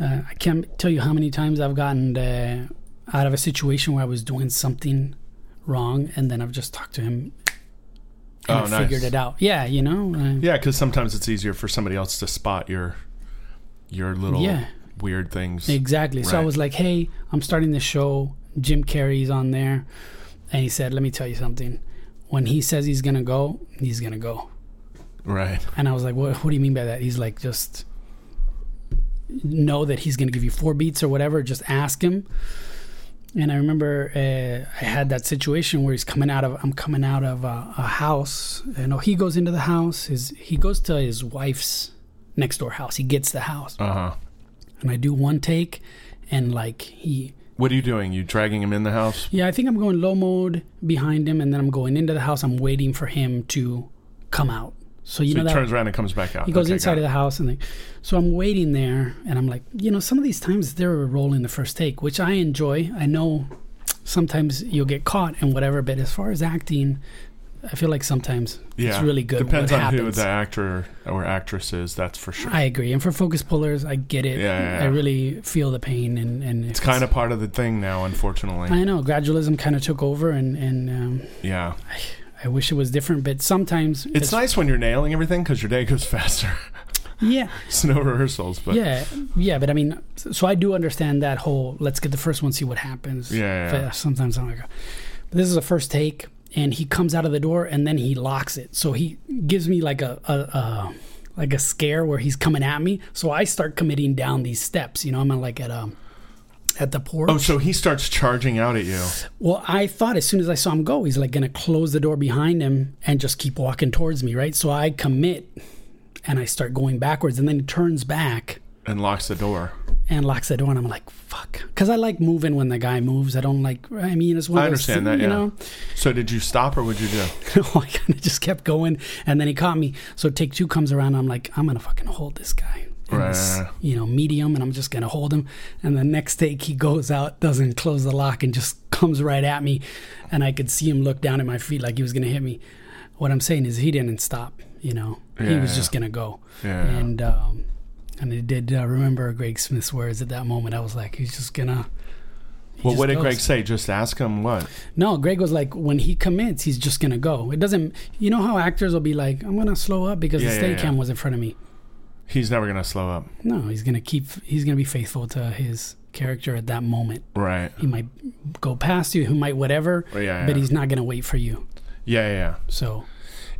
uh, I can't tell you how many times I've gotten uh, out of a situation where I was doing something wrong, and then I've just talked to him and Oh, I nice. figured it out. Yeah, you know. Uh, Yeah, because sometimes it's easier for somebody else to spot your your little Yeah. weird things. Exactly. So I was like, "Hey, I'm starting the show. Jim Carrey's on there," and he said, "Let me tell you something. When he says he's gonna go, he's gonna go." Right. And I was like, "What? What do you mean by that?" He's like, "Just know that he's gonna give you four beats or whatever. Just ask him." And I remember uh, I had that situation where he's coming out of I'm coming out of a, a house. You know, he goes into the house. His he goes to his wife's next door house. He gets the house, Uh huh. and I do one take, and like he What are you doing? You dragging him in the house? Yeah, I think I'm going low mode behind him, and then I'm going into the house. I'm waiting for him to come out. So you so know he that turns around and comes back out. he goes Okay, inside of the house, and like, so I'm waiting there, and I'm like, you know, some of these times they're rolling the first take, which I enjoy. I know sometimes you'll get caught and whatever, but as far as acting, I feel like sometimes Yeah. it's really good. Depends on who the actor or actress is. That's for sure. I agree, and for focus pullers, I get it. Yeah, yeah, I really feel the pain, and and it's kind of part of the thing now, unfortunately. I know gradualism kind of took over, and and um, yeah. I wish it was different, but sometimes It's nice when you're nailing everything because your day goes faster. Yeah, it's no rehearsals, but yeah, yeah. But I mean, so I do understand that whole let's get the first one, see what happens. Yeah, yeah. Sometimes I'm like, but this is a first take, and he comes out of the door and then he locks it. So he gives me like a, a, a like a scare where he's coming at me. So I start committing down these steps. You know, I'm like at a at the porch. Oh, so he starts charging out at you. Well, I thought as soon as I saw him go, he's like going to close the door behind him and just keep walking towards me, right? So I commit and I start going backwards, and then he turns back and locks the door. and locks the door, and I'm like, fuck. Because I like moving when the guy moves. I don't like, I mean, it's one I of those understand things, that, you yeah. know? So did you stop or would you do? No, I kind of just kept going, and then he caught me. So take two comes around. I'm like, I'm gonna fucking hold this guy, in Right, this, you know, medium, and I'm just gonna hold him. And the next take, he goes out, doesn't close the lock, and just comes right at me, and I could see him look down at my feet like he was gonna hit me. What I'm saying is, he didn't stop. You know, he was yeah. just gonna go, Yeah. and um, and I did uh, remember Greg Smith's words at that moment. I was like, he's just gonna. he well, just what did goes. Greg say? Just ask him what? No, Greg was like, when he commits, he's just gonna go. It doesn't. You know how actors will be like, I'm gonna slow up because Yeah, the yeah, steady yeah. cam was in front of me. He's never gonna slow up. No, he's gonna keep. He's gonna be faithful to his character at that moment. Right. He might go past you. He might whatever. Oh, yeah, But yeah. he's not gonna wait for you. Yeah, yeah, yeah. So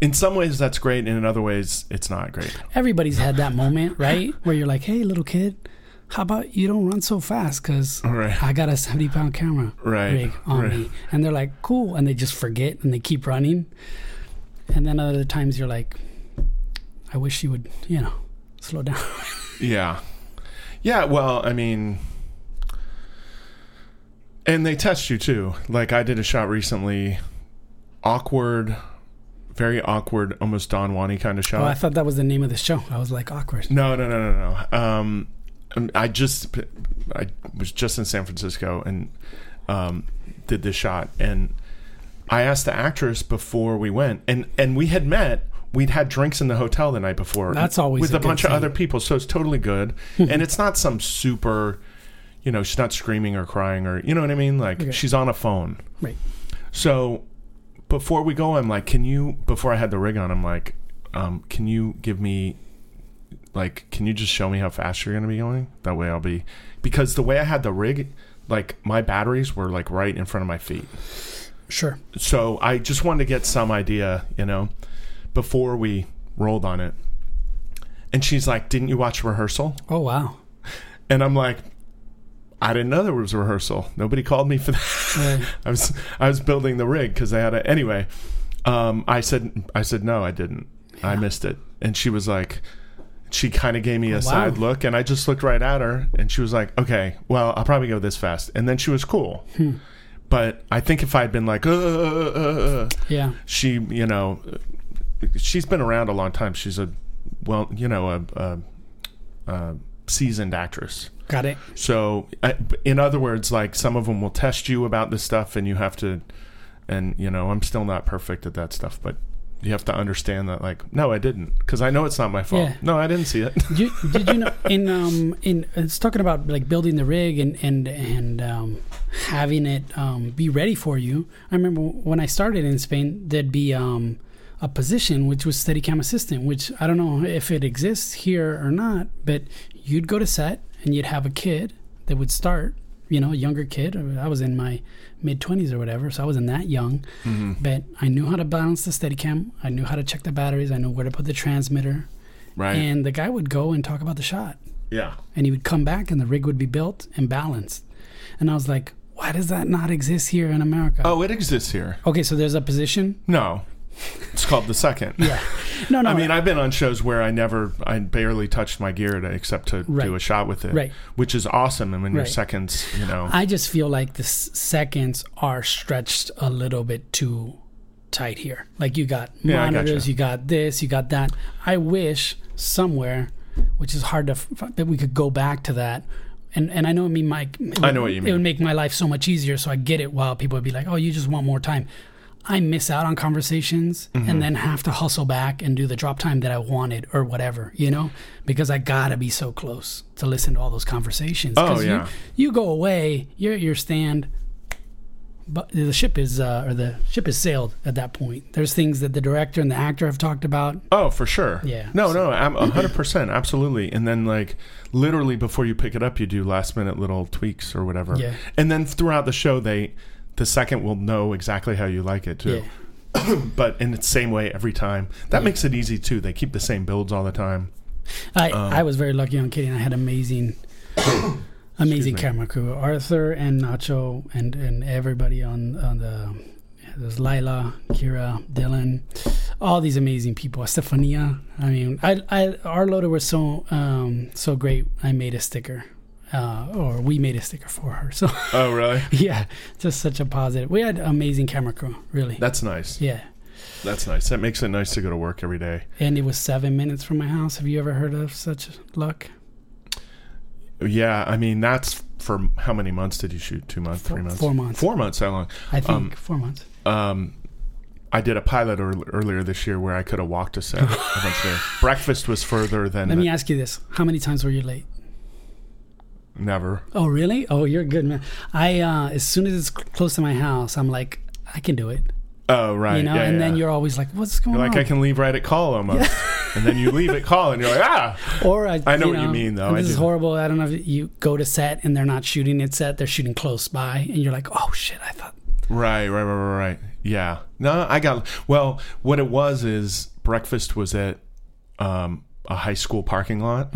In some ways that's great, and in other ways it's not great. everybody's had that moment, right? Where you're like, hey, little kid, how about you don't run so fast? Because Right. I got a 70 pound camera Right. rig on right. me. And they're like, cool. And they just forget and they keep running. And then other times you're like, I wish you would, you know, slow down. Yeah. Yeah, well, I mean and they test you too. Like I did a shot recently awkward very awkward, almost Don Juany kind of shot. oh, I thought that was the name of the show. I was like, awkward. No, no, no, no, no. Um, um, I just I was just in San Francisco and um, did this shot, and I asked the actress before we went, and and we had met. We'd had drinks in the hotel the night before. That's always with a a, bunch of other people, so it's totally good. and it's not some super, you know, she's not screaming or crying or you know what I mean. Like Okay. she's on a phone. Right. So before we go, I'm like, can you? Before I had the rig on, I'm like, um, can you give me, like, can you just show me how fast you're gonna be going? That way, I'll be, because the way I had the rig, like my batteries were like right in front of my feet. Sure. So I just wanted to get some idea, you know, before we rolled on it. And she's like, "Didn't you watch rehearsal?" Oh, wow. And I'm like, "I didn't know there was a rehearsal. Nobody called me for that." Right. I was I was building the rig because they had a anyway. Um, I said I said no, I didn't. I missed it, and she was like, she kind of gave me a Wow. side look, and I just looked right at her, and she was like, okay, well, I'll probably go this fast, and then she was cool. Hmm. But I think if I'd been like, uh, uh, uh, uh, Yeah. she, you know, she's been around a long time. She's a well, you know, a, a, a seasoned actress. Got it. So, in other words, like some of them will test you about this stuff, and you have to, and you know, I'm still not perfect at that stuff, but you have to understand that, like, no, I didn't, because I know it's not my fault. Yeah. No, I didn't see it. you, did you know in um in it's talking about like building the rig and and and um, having it um, be ready for you. I remember when I started in Spain, there'd be um a position which was Steadicam assistant, which I don't know if it exists here or not, but you'd go to set and you'd have a kid that would start, you know, a younger kid. I was in my mid twenties or whatever, so I wasn't that young. Mm-hmm. But I knew how to balance the Steadicam. I knew how to check the batteries. I knew where to put the transmitter. right? And the guy would go and talk about the shot. yeah. And he would come back and the rig would be built and balanced. And I was like, why does that not exist here in America? Oh, it exists here. Okay, so there's a position. No, it's called the second. Yeah. No, no. I mean, I've been on shows where I never, I barely touched my gear to, except to Right. do a shot with it, Right. which is awesome. And when your Right. seconds, you know, I just feel like the seconds are stretched a little bit too tight here. Like you got Yeah, monitors, gotcha. you got this, you got that. I wish somewhere, which is hard to f- that we could go back to that. And and I know it mean my it I know what you mean. It would make my life so much easier. So I get it. While people would be like, "Oh, you just want more time." I miss out on conversations Mm-hmm. and then have to hustle back and do the drop time that I wanted or whatever, you know, because I gotta be so close to listen to all those conversations. Oh, 'Cause you- yeah. you go away, you're at your stand, but the ship is uh, or the ship is sailed at that point. There's things that the director and the actor have talked about. Oh, for sure. Yeah. No, no, I'm hundred percent, absolutely. And then like literally before you pick it up, you do last minute little tweaks or whatever. Yeah. And then throughout the show, they the second will know exactly how you like it too. Yeah. But in the same way every time. That makes it easy too. They keep the same builds all the time. I Um, I was very lucky on Kidding, and I had amazing Amazing camera crew. Arthur and Nacho and, and everybody on, on the there's Lila, Kira, Dylan, all these amazing people. Stefania. I mean, I, I our loader was so um, so great. I made a sticker, uh, or we made a sticker for her. So Oh, really? yeah, just such a positive. We had amazing camera crew, really. That's nice. yeah, That's nice. That makes it nice to go to work every day. and it was seven minutes from my house. Have you ever heard of such luck? Yeah, I mean that's for how many months did you shoot? Two months, Four- three months, four months. Four months. How long? I think Um, four months. Um, I did a pilot ear- earlier this year where I could have walked a set. a bunch there. Breakfast was further than Let the- me ask you this: How many times were you late? Never. Oh, really? Oh, you're good, man. I uh, as soon as it's close to my house, I'm like, I can do it. Oh right, you know, yeah, and then you're always like, "What's going You're like on?" I can leave right at call almost, and then you leave at call, and you're like ah. or I, I know what you mean, though. and I This is do. horrible. I don't know if you go to set and they're not shooting at set; they're shooting close by, and you're like, "Oh shit!" I thought. Right, right, right, right, right. Yeah. No, I got. Well, what it was is breakfast was at um, a high school parking lot,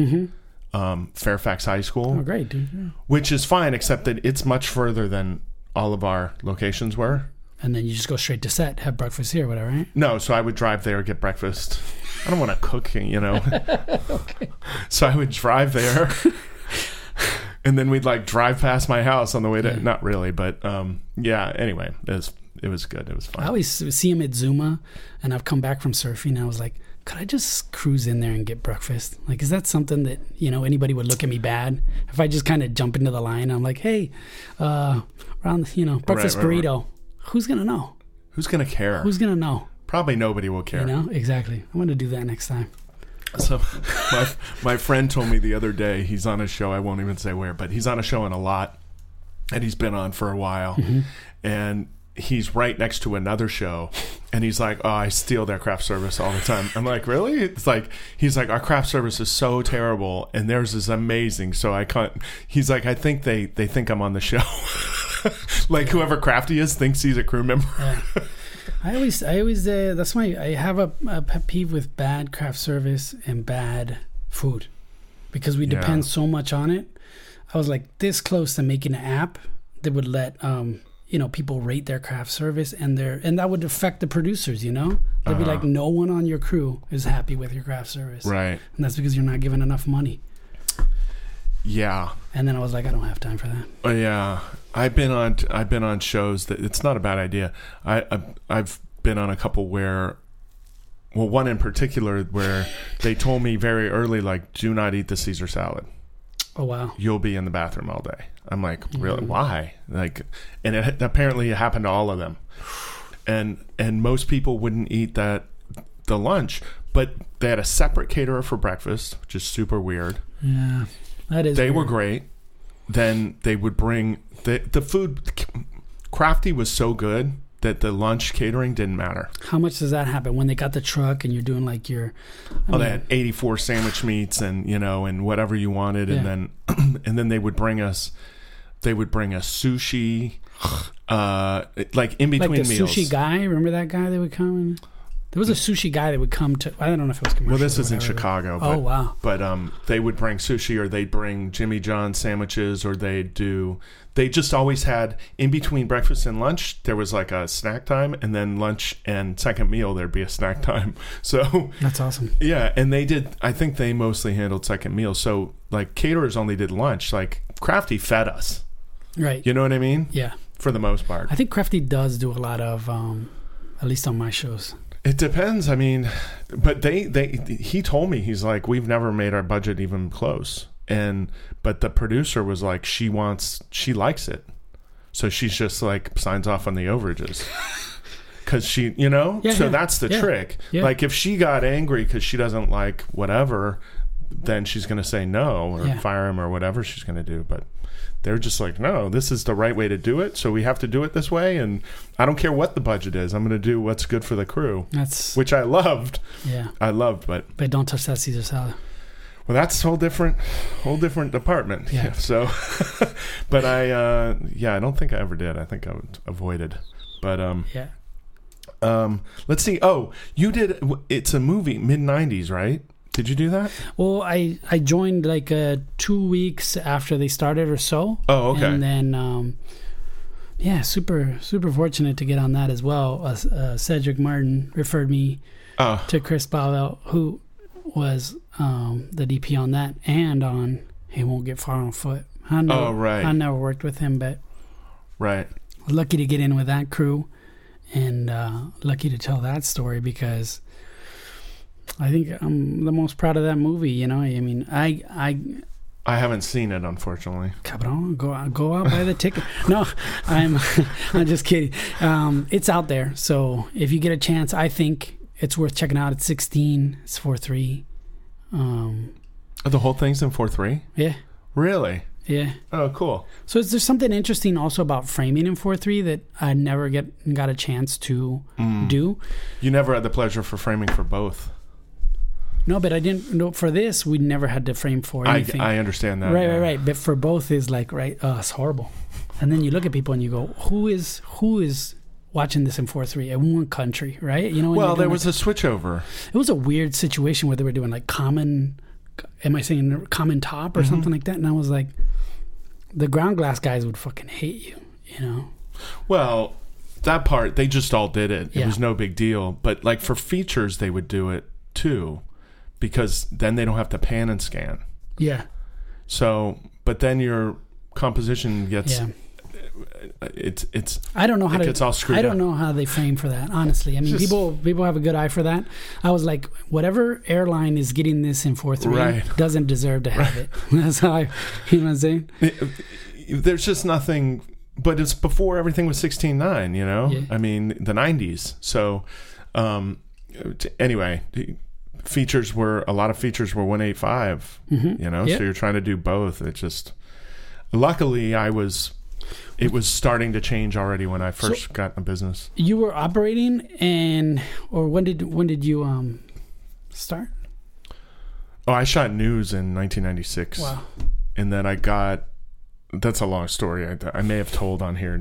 um, Fairfax High School, Oh, great, dude. Yeah. which is fine, except that it's much further than all of our locations were. And then you just go straight to set, have breakfast here, whatever, right? No, so I would drive there, get breakfast. I don't want to cook, you know. okay. So I would drive there. and then we'd like drive past my house on the way to Yeah. not really, but um yeah, anyway, it was it was good. It was fun. I always see him at Zuma, and I've come back from surfing. And I was like, could I just cruise in there and get breakfast? Like, is that something that you know anybody would look at me bad if I just kind of jump into the line? I'm like, hey, uh, around you know breakfast right, right. burrito. Who's gonna know? Who's going to care? Who's gonna know? Probably nobody will care. You know exactly. I'm gonna do that next time. So my my friend told me the other day he's on a show. I won't even say where, but he's on a show in a lot, and he's been on for a while, and he's right next to another show, and he's like, "Oh, I steal their craft service all the time." I'm like, "Really?" It's like he's like, "Our craft service is so terrible, and theirs is amazing." So I can't. He's like, "I think they they think I'm on the show." like whoever crafty is thinks he's a crew member. Yeah. I always, I always, uh, that's why I have a, a pet peeve with bad craft service and bad food because we Yeah. depend so much on it. I was like this close to making an app that would let, um, you know, people rate their craft service and their, and that would affect the producers, you know? They'd be Uh-huh. like, no one on your crew is happy with your craft service. Right. And that's because you're not giving enough money. Yeah. And then I was like, I don't have time for that. Oh yeah, I've been on I've been on shows that it's not a bad idea. I I've, I've been on a couple where, well, one in particular where they told me very early, like, do not eat the Caesar salad. Oh, wow. You'll be in the bathroom all day. I'm like, really? Mm. Why? Like, and it apparently it happened to all of them, and and most people wouldn't eat that the lunch, but they had a separate caterer for breakfast, which is super weird Yeah. That is, they were great. Then they would bring the the food. Crafty was so good that the lunch catering didn't matter. How much does that happen when they got the truck and you're doing like your, I Oh, they had eighty four sandwich meats and you know and whatever you wanted, and then and then they would bring us. They would bring us sushi, uh, like in like between the meals. sushi guy. Remember that guy that would come? And, there was a sushi guy that would come to. I don't know if it was commercial. Well, this is in. Chicago. But, Oh wow! but um, they would bring sushi or they'd bring Jimmy John sandwiches or they'd do. They just always had in between breakfast and lunch. There was like a snack time, and then lunch and second meal there'd be a snack time. So That's awesome. yeah, and they did. I think they mostly handled second meal. So like caterers only did lunch. Like Crafty fed us. Right? You know what I mean? Yeah. For the most part, I think Crafty does do a lot of, um, at least on my shows. It depends. I mean, but they they he told me he's like we've never made our budget even close. And but the producer was like she wants she likes it. So she's just like signs off on the overages. Cuz she, you know? Yeah, so yeah, that's the yeah, trick. Like if she got angry cuz she doesn't like whatever, then she's going to say no or fire him or whatever she's going to do, but they're just like, no, this is the right way to do it. So we have to do it this way. And I don't care what the budget is. I'm going to do what's good for the crew, That's which I loved. yeah. I loved, but But don't touch that Caesar salad. well, that's a whole different, whole different department. Yeah. So, but I, uh, yeah, I don't think I ever did. I think I avoided. But um, Yeah. um, let's see. Oh, you did. It's a movie, Mid90s, right? Did you do that? Well, I I joined like uh, two weeks after they started or so. Oh, okay. And then, um, yeah, super super fortunate to get on that as well. Uh, uh, Cedric Martin referred me Oh, to Chris Blauvelt, who was um, the DP on that and on He Won't Get Far on Foot. I never, Oh, right. I never worked with him, but right. lucky to get in with that crew and uh, lucky to tell that story because I think I'm the most proud of that movie. You know, I mean, I I I haven't seen it, unfortunately. Cabron, go out, go out buy the ticket. No, I'm I'm just kidding. Um, it's out there, so if you get a chance, I think it's worth checking out. It's 16. It's four three. Um, The whole thing's in four three. yeah, Really? yeah. Oh, cool. So is there something interesting also about framing in four three that I never get got a chance to Mm. do? You never had the pleasure for framing for both. No, but I didn't know for this. We never had to frame for I, anything. I understand that. right, yeah. right, right. But for both is like right. Oh, it's horrible. And then you look at people and you go, who is who is watching this in four three in one country, right? You know. Well, there was a switchover. it was a weird situation where they were doing like common. Am I saying common top or Mhm. something like that? And I was like, the ground glass guys would fucking hate you. You know. Well, that part they just all did it. It Yeah. was no big deal. But like for features, they would do it too, because then they don't have to pan and scan. Yeah. So, but then your composition gets Yeah. it's it's I don't know how it to. gets all screwed I don't up. know how they frame for that. Honestly, I mean, Just- people people have a good eye for that. I was like, whatever airline is getting this in four three Right. doesn't deserve to have it. That's how I, you know what I'm saying? there's just nothing but it's before everything was 16.9 you know Yeah. i mean the 90s so um t- anyway features were a lot of features were 185 Mhm. you know Yeah. so you're trying to do both it just luckily i was it was starting to change already when i first got in business You were operating, and or when did when did you um start? oh i shot news in 1996 Wow. and then I got. That's a long story. I, I may have told on here,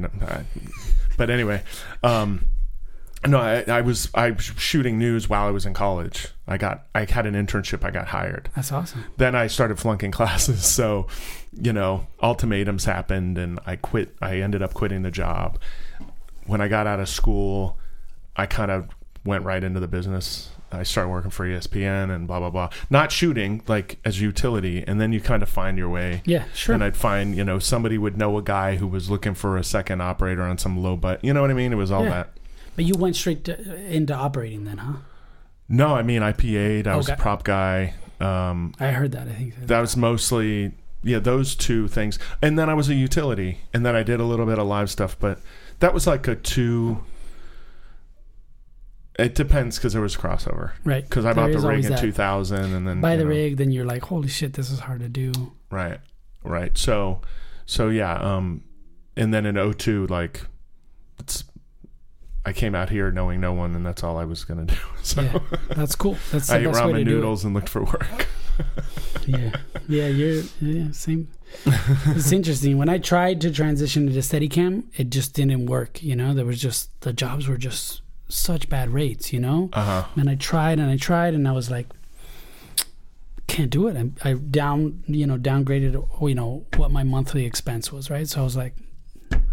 but anyway, um, no, I, I was I was shooting news while I was in college. I got I had an internship. I got hired. That's awesome. Then I started flunking classes. So, you know, ultimatums happened, and I quit. I ended up quitting the job. When I got out of school, I kind of went right into the business. I started working for ESPN and blah blah blah. Not shooting like as a utility, and then you kind of find your way. Yeah, sure. And I'd find, you know, somebody would know a guy who was looking for a second operator on some low but you know what I mean? It was all Yeah. that. But you went straight to, into operating then, huh? No, I mean I PA'd, I was Okay. a prop guy. Um I heard that. I think that was mostly yeah, those two things. And then I was a utility and then I did a little bit of live stuff, but that was like a two it depends because there was crossover. right. Because I There bought is the rig always in that. 2000, and then By you the know, rig, then you're like, holy shit, this is hard to do. Right. Right. So so yeah, um and then in 02 like it's I came out here knowing no one and that's all I was going to do. So Yeah, that's cool. That's the I ate best way to ramen noodles and looked for work. yeah yeah you're yeah same it's interesting when i tried to transition to steadicam it just didn't work you know there was just the jobs were just such bad rates you know Uh-huh. and i tried and i tried and i was like can't do it i, I down you know downgraded you know what my monthly expense was right so i was like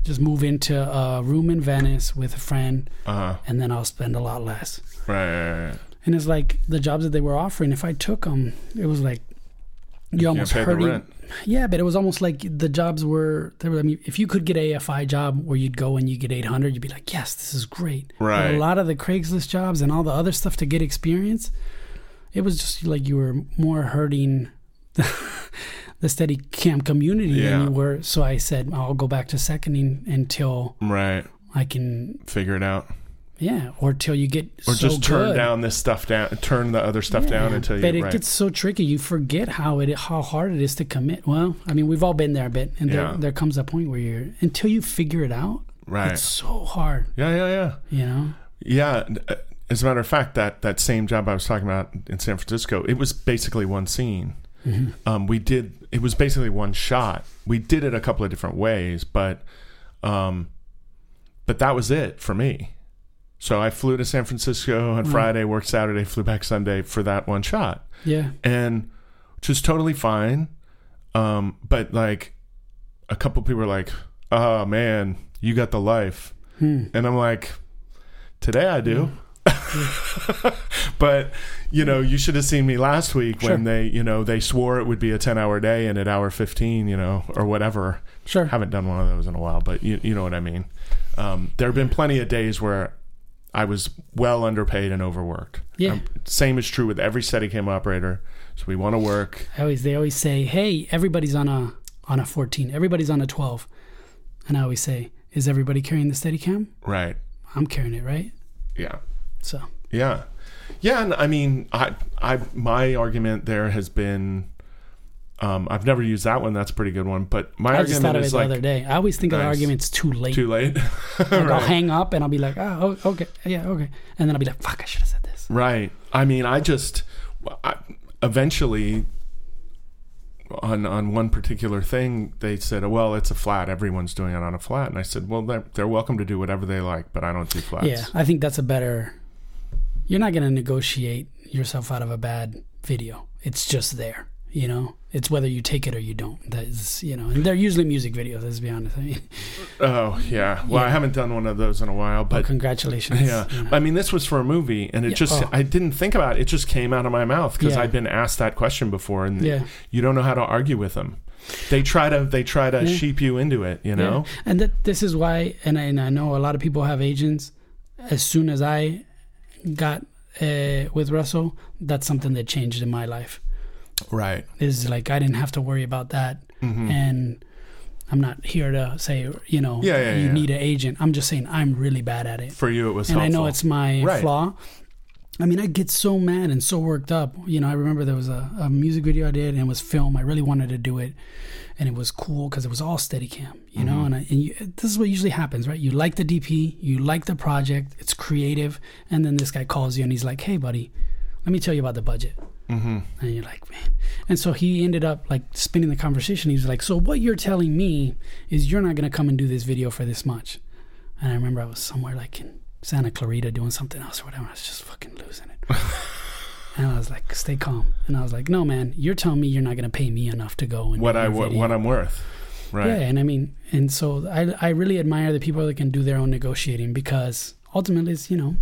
just move into a room in venice with a friend Uh-huh. and then i'll spend a lot less Right, right, right. and it's like the jobs that they were offering if i took them it was like you You almost hurting yeah, but it was almost like the jobs were. Were I mean, if you could get a AFI job where you'd go and you get 800, you'd be like, yes, this is great. But Right. a lot of the Craigslist jobs and all the other stuff to get experience, it was just like you were more hurting the, the steady cam community Yeah. were. So I said, I'll go back to seconding until Right. I can, Figure it out. yeah, or till you get Or so just turn good. down this stuff down turn the other stuff down until you but it right. gets so tricky. You forget how it how hard it is to commit. Well, I mean, we've all been there a bit, and Yeah. there there comes a point where you're until you figure it out. right. It's so hard, yeah, yeah, yeah. you know. Yeah, uh, as a matter of fact, that that same job I was talking about in San Francisco, it was basically one scene. Mhm. Um, we did it was basically one shot. We did it a couple of different ways, but um, but that was it for me. So I flew to San Francisco on Wow. Friday, worked Saturday, flew back Sunday for that one shot, Yeah. and which was totally fine. Um, but like, a couple people were like, "Oh man, you got the life," Hmm. and I'm like, "Today I do." but you know, you should have seen me last week when they, you know, they swore it would be a ten-hour day, and at hour fifteen, you know, or whatever. Sure. Haven't done one of those in a while, but you, you know what I mean. Um, there have been plenty of days where I was well underpaid and overworked. Yeah. Um, same is true with every Steadicam operator. So we want to work. I always they always say, "Hey, everybody's on a on a 14. Everybody's on a 12." And I always say, "Is everybody carrying the Steadicam? Right. I'm carrying it, right?" Yeah. So, Yeah. Yeah. And I mean, I, I, my argument there has been, um, I've never used that one. That's a pretty good one. But my I just argument thought of it the like other day. I always think of the Nice. arguments too late. too late. Like I'll hang up and I'll be like, "Oh, okay, yeah, okay," and then I'll be like, "Fuck, I should have said this." Right. I mean, I just I, eventually on on one particular thing they said, "Well, it's a flat. Everyone's doing it on a flat." And I said, "Well, they're, they're welcome to do whatever they like, but I don't do flats." Yeah, I think that's a better. You're not going to negotiate yourself out of a bad video. It's just there, you know. It's whether you take it or you don't. That is, you know, and they're usually music videos. Let's be honest. I mean, Oh, yeah. Well, I haven't done one of those in a while, but but congratulations. yeah. you know. I mean, this was for a movie, and it Yeah, just oh. I didn't think about it. It just came out of my mouth because Yeah. I've been asked that question before, and yeah, you don't know how to argue with them. They try to they try to Yeah. sheep you into it, you know. yeah. and that this is why, and I, and I know a lot of people have agents. As soon as I got uh, with Russell, that's something that changed in my life. Right. Is like I didn't have to worry about that. hmm and I'm not here to say you know Yeah, yeah, you yeah. need an agent. I'm just saying I'm really bad at it, For you, it was and I know it's my Right. flaw. I mean, I get so mad and so worked up. You know, I remember there was a, a music video I did and it was film. I really wanted to do it, and it was cool because it was all Steadicam. You know, Mhm. and, I, and you, this is what usually happens, right? You like the DP, you like the project, it's creative, and then this guy calls you and he's like, "Hey, buddy, let me tell you about the budget." hmm And you're like, man. And so he ended up like spinning the conversation. He was like, so what you're telling me is you're not going to come and do this video for this much. And I remember I was somewhere like in Santa Clarita doing something else or whatever. I was just fucking losing it. and I was like, stay calm. And I was like, no, man, you're telling me you're not going to pay me enough to go and What I what, what I'm worth. Right. Yeah, and I mean, and so I I really admire the people that can do their own negotiating because ultimately it's you know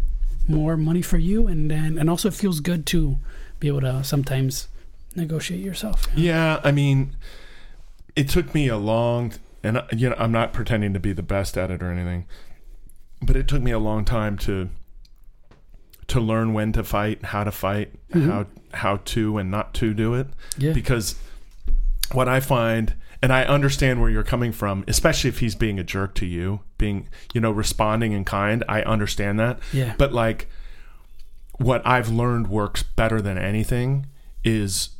more money for you, and then and also it feels good to be able to sometimes negotiate yourself. you know? Yeah, I mean, it took me a long, and you know, I'm not pretending to be the best at it or anything, but it took me a long time to to learn when to fight, how to fight, Mhm. how how to and not to do it. Yeah, Because what I find, and I understand where you're coming from, especially if he's being a jerk to you, being you know responding in kind. I understand that. yeah, But like what I've learned works better than anything is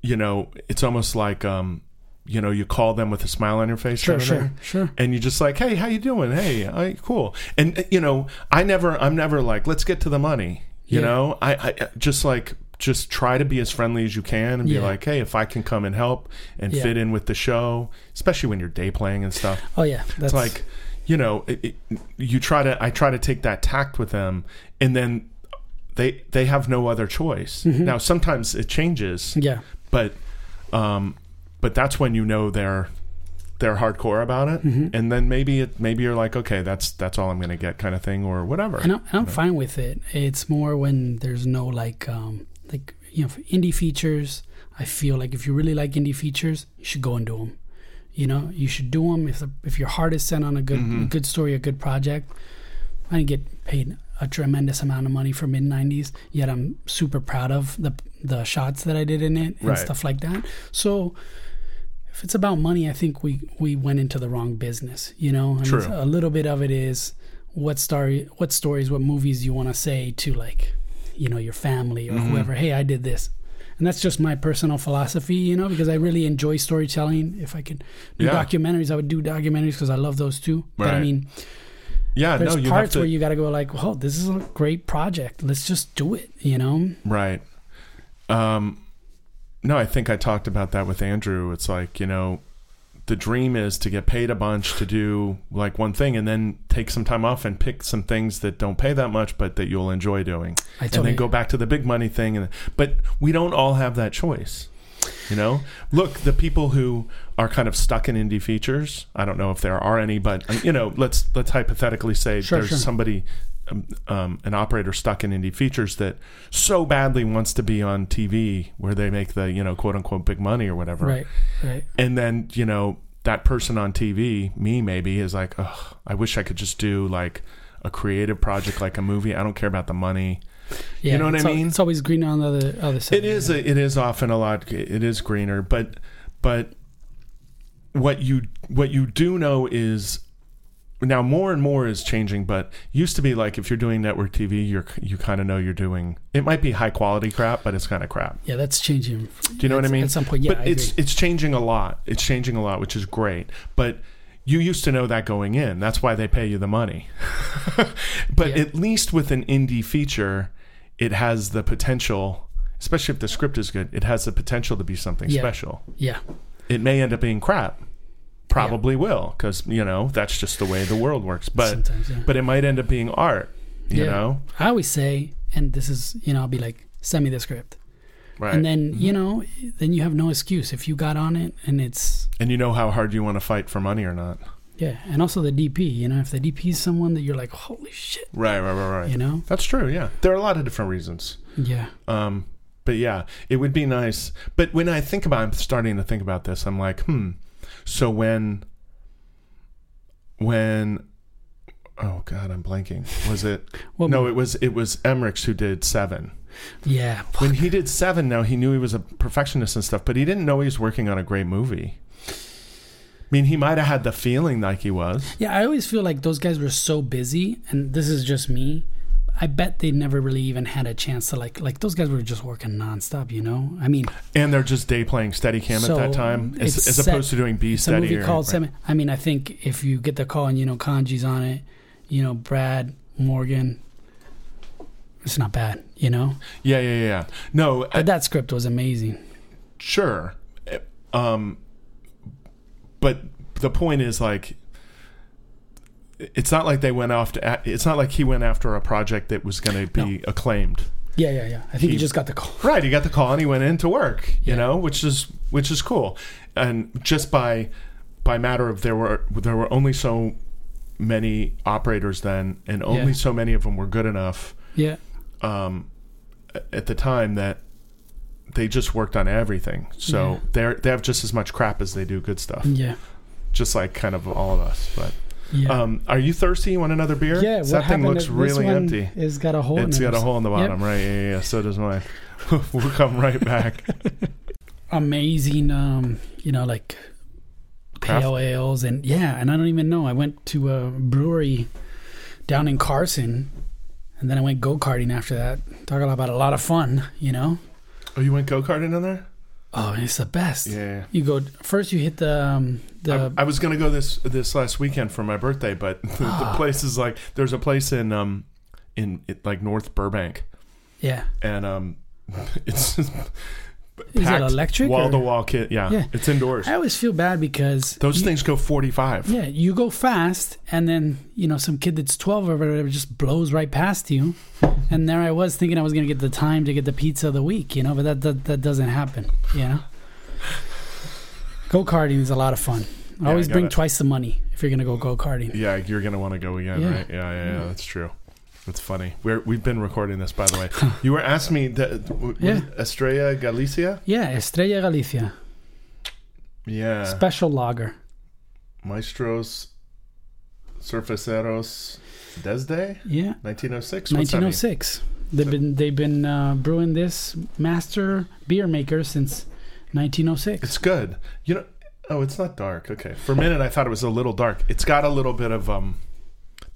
you know, it's almost like um you know, you call them with a smile on your face sure, sure, sure. and you're just like, "Hey, how you doing? Hey, I, cool." And uh, you know, I never I'm never like, "Let's get to the money." You Yeah. know, I, I just like just try to be as friendly as you can and be Yeah. like, "Hey, if I can come and help and Yeah. fit in with the show, especially when you're day playing and stuff." Oh yeah, that's It's like, you know, it, it, you try to. I try to take that tact with them, and then they they have no other choice. Mhm. Now, sometimes it changes, yeah, but um, but that's when you know they're they're hardcore about it, Mhm. and then maybe it maybe you're like, okay, that's that's all I'm going to get, kind of thing, or whatever. and I'm, and I'm fine with it. It's more when there's no like um like you know for indie features. I feel like if you really like indie features, you should go and do them. You know, you should do them if the, if your heart is set on a good Mhm. a good story, a good project. I didn't get paid a tremendous amount of money for Mid90s, yet I'm super proud of the the shots that I did in it and Right. stuff like that. So. If it's about money, I think we, we went into the wrong business. You know, I mean, a little bit of it is what story, what stories, what movies you want to say to like, you know, your family or Mhm. whoever. Hey, I did this, and that's just my personal philosophy. You know, because I really enjoy storytelling. If I could do Yeah. documentaries, I would do documentaries because I love those too. But I mean, yeah, there's no, you parts have to. where you got to go like, "Oh, this is a great project. Let's just do it." You know? Right. Um, no, I think I talked about that with Andrew. It's like, you know, the dream is to get paid a bunch to do like one thing and then take some time off and pick some things that don't pay that much but that you'll enjoy doing I and then go back to the big money thing and but we don't all have that choice you know look the people who are kind of stuck in indie features i don't know if there are any but you know let's let's hypothetically say Sure, there's sure. somebody um, um, an operator stuck in indie features that so badly wants to be on tv where they make the you know quote unquote big money or whatever right, right. and then you know that person on TV, me maybe, is like, oh, I wish I could just do like a creative project, like a movie. I don't care about the money. Yeah, know what I it's al- mean? It's always greener on the other, other side. It is. A, it is often a lot. It is greener, but but what you what you do know is now more and more is changing. But used to be like if you're doing network TV, you're you kind of know you're doing. It might be high quality crap, but it's kind of crap. Yeah, that's changing. Do you know what I mean? At some point, yeah, but I it's agree. it's changing a lot. It's changing a lot, which is great. But you used to know that going in. That's why they pay you the money. but Yeah. at least with an indie feature, it has the potential, especially if the script is good, it has the potential to be something Yeah. special. yeah, It may end up being crap. Probably will, because you know that's just the way the world works. But yeah. but it might end up being art. You Yeah. know, I always say, and this is, you know, I'll be like, send me the script. right? And then, you know, then you have no excuse if you got on it and it's, and you know how hard you want to fight for money or not. yeah. And also the DP, you know, if the DP is someone that you're like, holy shit, Right, right, right, right. you know? That's true. Yeah, there are a lot of different reasons. Yeah. Um, but yeah, it would be nice. But when I think about, I'm starting to think about this. I'm like, hmm. So when, when, oh god, I'm blanking. Was it? Well, no, it was. It was Emmerichs who did Seven. yeah. When he did Seven, now he knew he was a perfectionist and stuff, but he didn't know he was working on a great movie. I mean, he might have had the feeling like he was. Yeah, I always feel like those guys were so busy, and this is just me. I bet they never really even had a chance to like like those guys were just working nonstop, you know. I mean, And they're just day playing Steadicam So, at that time, as, as set- opposed to doing B it's a movie or- called right. Seven. I mean, I think if you get the call and you know Khondji's on it, you know Brad Morgan, it's not bad, you know. Yeah, yeah, yeah. No, But that script was amazing. Sure. Um, but the point is like, it's not like they went off to. It's not like he went after a project that was going to be acclaimed. Yeah, yeah, yeah. I think he, He- just got the call. Right. He got the call and he went in to work. You Yeah. know, which is which is cool. And just by by matter of there were there were only so many operators then, and only Yeah. so many of them were good enough Yeah, um, at the time that they just worked on everything. So Yeah. they're they have just as much crap as they do good stuff. yeah, Just like kind of all of us. But yeah. um, are you thirsty? You want another beer? yeah, that thing looks really empty. It's got a hole. It's in it. got a hole in the Yep. bottom, right? Yeah, yeah, yeah. So does mine. we'll come right back. amazing um you know like Craft? pale ales and yeah and i don't even know i went to a brewery down in carson and then i went go-karting after that talking about a lot of fun you know Oh, you went go karting in there? oh it's the best Yeah. you go first you hit the um the I, I was gonna go this this last weekend for my birthday, but the, the Ah. place is like there's a place in um in it, like North Burbank, yeah and um it's is it electric Wall to wall kit. Yeah, Yeah. it's indoors. i always feel bad because Those you- things go 45. yeah you go fast and then you know some kid that's 12 or whatever just blows right past you and there i was thinking i was going to get the time to get the pizza of the week you know but that that, that doesn't happen you know go-karting is a lot of fun Yeah, always bring gotta- twice the money if you're going to go go-karting Yeah, you're gonna want to go again, Yeah. right? Yeah, yeah, yeah. That's true. That's funny. We're we've been recording this, by the way. you were asking me that Yeah. Estrella Galicia. yeah estrella galicia Yeah, special lager Maestros Cerveceros Desde, yeah 1906. What's that mean? 1906 they've been they've been uh, brewing this master beer maker since 1906 It's good. You know. Oh, it's not dark. Okay. For a minute, I thought it was a little dark. It's got a little bit of um,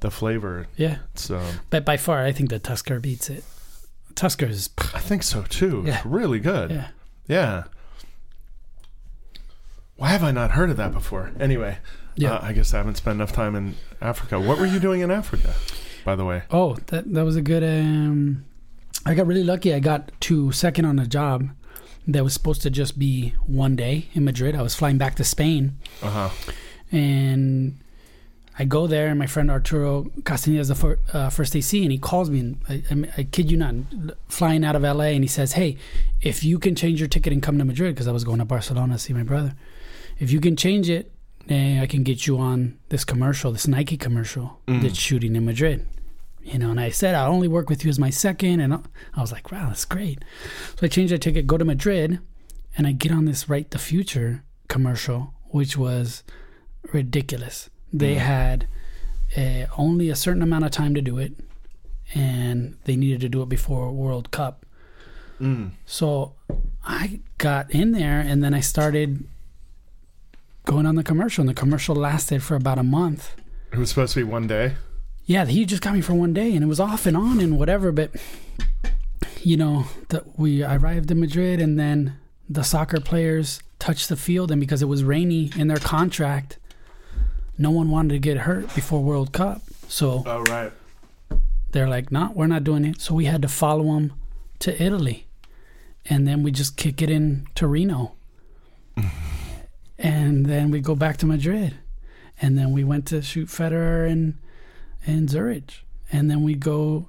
the flavor. yeah So, um, but by far i think the tusker beats it tusker is I think so too. Yeah. It's really good. yeah Yeah. Why have I not heard of that before? Anyway, Yeah. uh, I guess I haven't spent enough time in Africa. What were you doing in Africa, by the way? Oh, that that was a good. Um, I got really lucky. I got to second on a job, that was supposed to just be one day in Madrid. I was flying back to Spain, Uh huh. and I go there, and my friend Arturo Castaneda is the fir- uh, first AC, and he calls me, and I, I, I kid you not, flying out of LA, and he says, "Hey, if you can change your ticket and come to Madrid, because I was going to Barcelona to see my brother, if you can change it, then I can get you on this commercial, this Nike commercial that's shooting in Madrid." You know, and I said I'll only work with you as my second, and I was like, "Wow, that's great." So I changed that ticket, go to Madrid, and I get on this Write the Future commercial, which was ridiculous. They had uh, only a certain amount of time to do it, and they needed to do it before World Cup. Mm. So I got in there, and then I started going on the commercial, and the commercial lasted for about a month. It was supposed to be one day. Yeah, he just got me for one day, and it was off and on and whatever. But you know, the, we arrived in Madrid, and then the soccer players touched the field, and because it was rainy in their contract, no one wanted to get hurt before World Cup. So Oh right. they're like, "No, we're not doing it." So we had to follow them to Italy, and then we just kick it in to Reno, and then we go back to Madrid, and then we went to shoot Federer and and Zurich, and then we go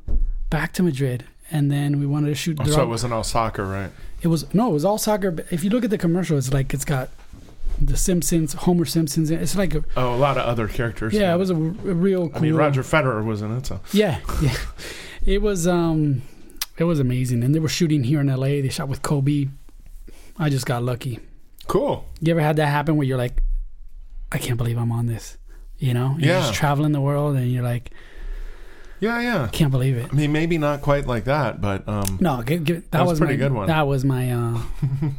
back to Madrid, and then we wanted to shoot. Oh, so it wasn't all soccer, right? it was no, it was all soccer. But if you look at the commercial, it's like it's got the Simpsons, Homer Simpsons. It's like a, Oh, a lot of other characters. yeah, it was a, a real. Cool, I mean, Roger Federer was in it, so Yeah, yeah. It was um, it was amazing, and they were shooting here in L.A. They shot with Kobe. I just got lucky. cool. You ever had that happen where you're like, I can't believe I'm on this. You know, you're Yeah. just traveling the world, and you're like, Yeah, yeah. can't believe it. I mean, maybe not quite like that, but um, No, give, give, that, That was was a pretty my, good one. That was my uh,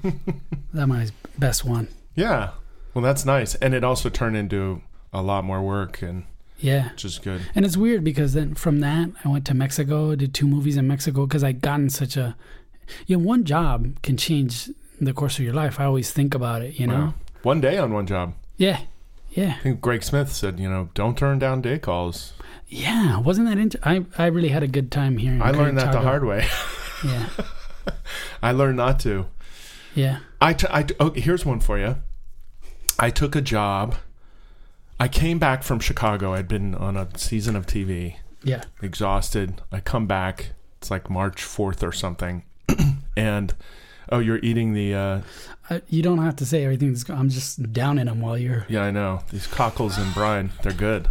that my best one. yeah. Well, that's nice, and it also turned into a lot more work, and Yeah, which is good. and it's weird because then from that I went to Mexico, did two movies in Mexico because I gotten such a, you know, one job can change the course of your life. I always think about it. You know. Wow. One day on one job. Yeah, yeah, I think Greg Smith said, you know, don't turn down day calls. yeah. Wasn't that inter- I I really had a good time here. I learned that the hard way. Yeah, I learned not to. yeah. I, t- I t- oh, here's one for you. I took a job. I came back from Chicago. I'd been on a season of TV, Yeah. exhausted. I come back. It's like March 4th or something. and oh, you're eating the uh Uh, you don't have to say everything. I'm just downing them while you're. yeah, I know. These cockles and brine, they're good.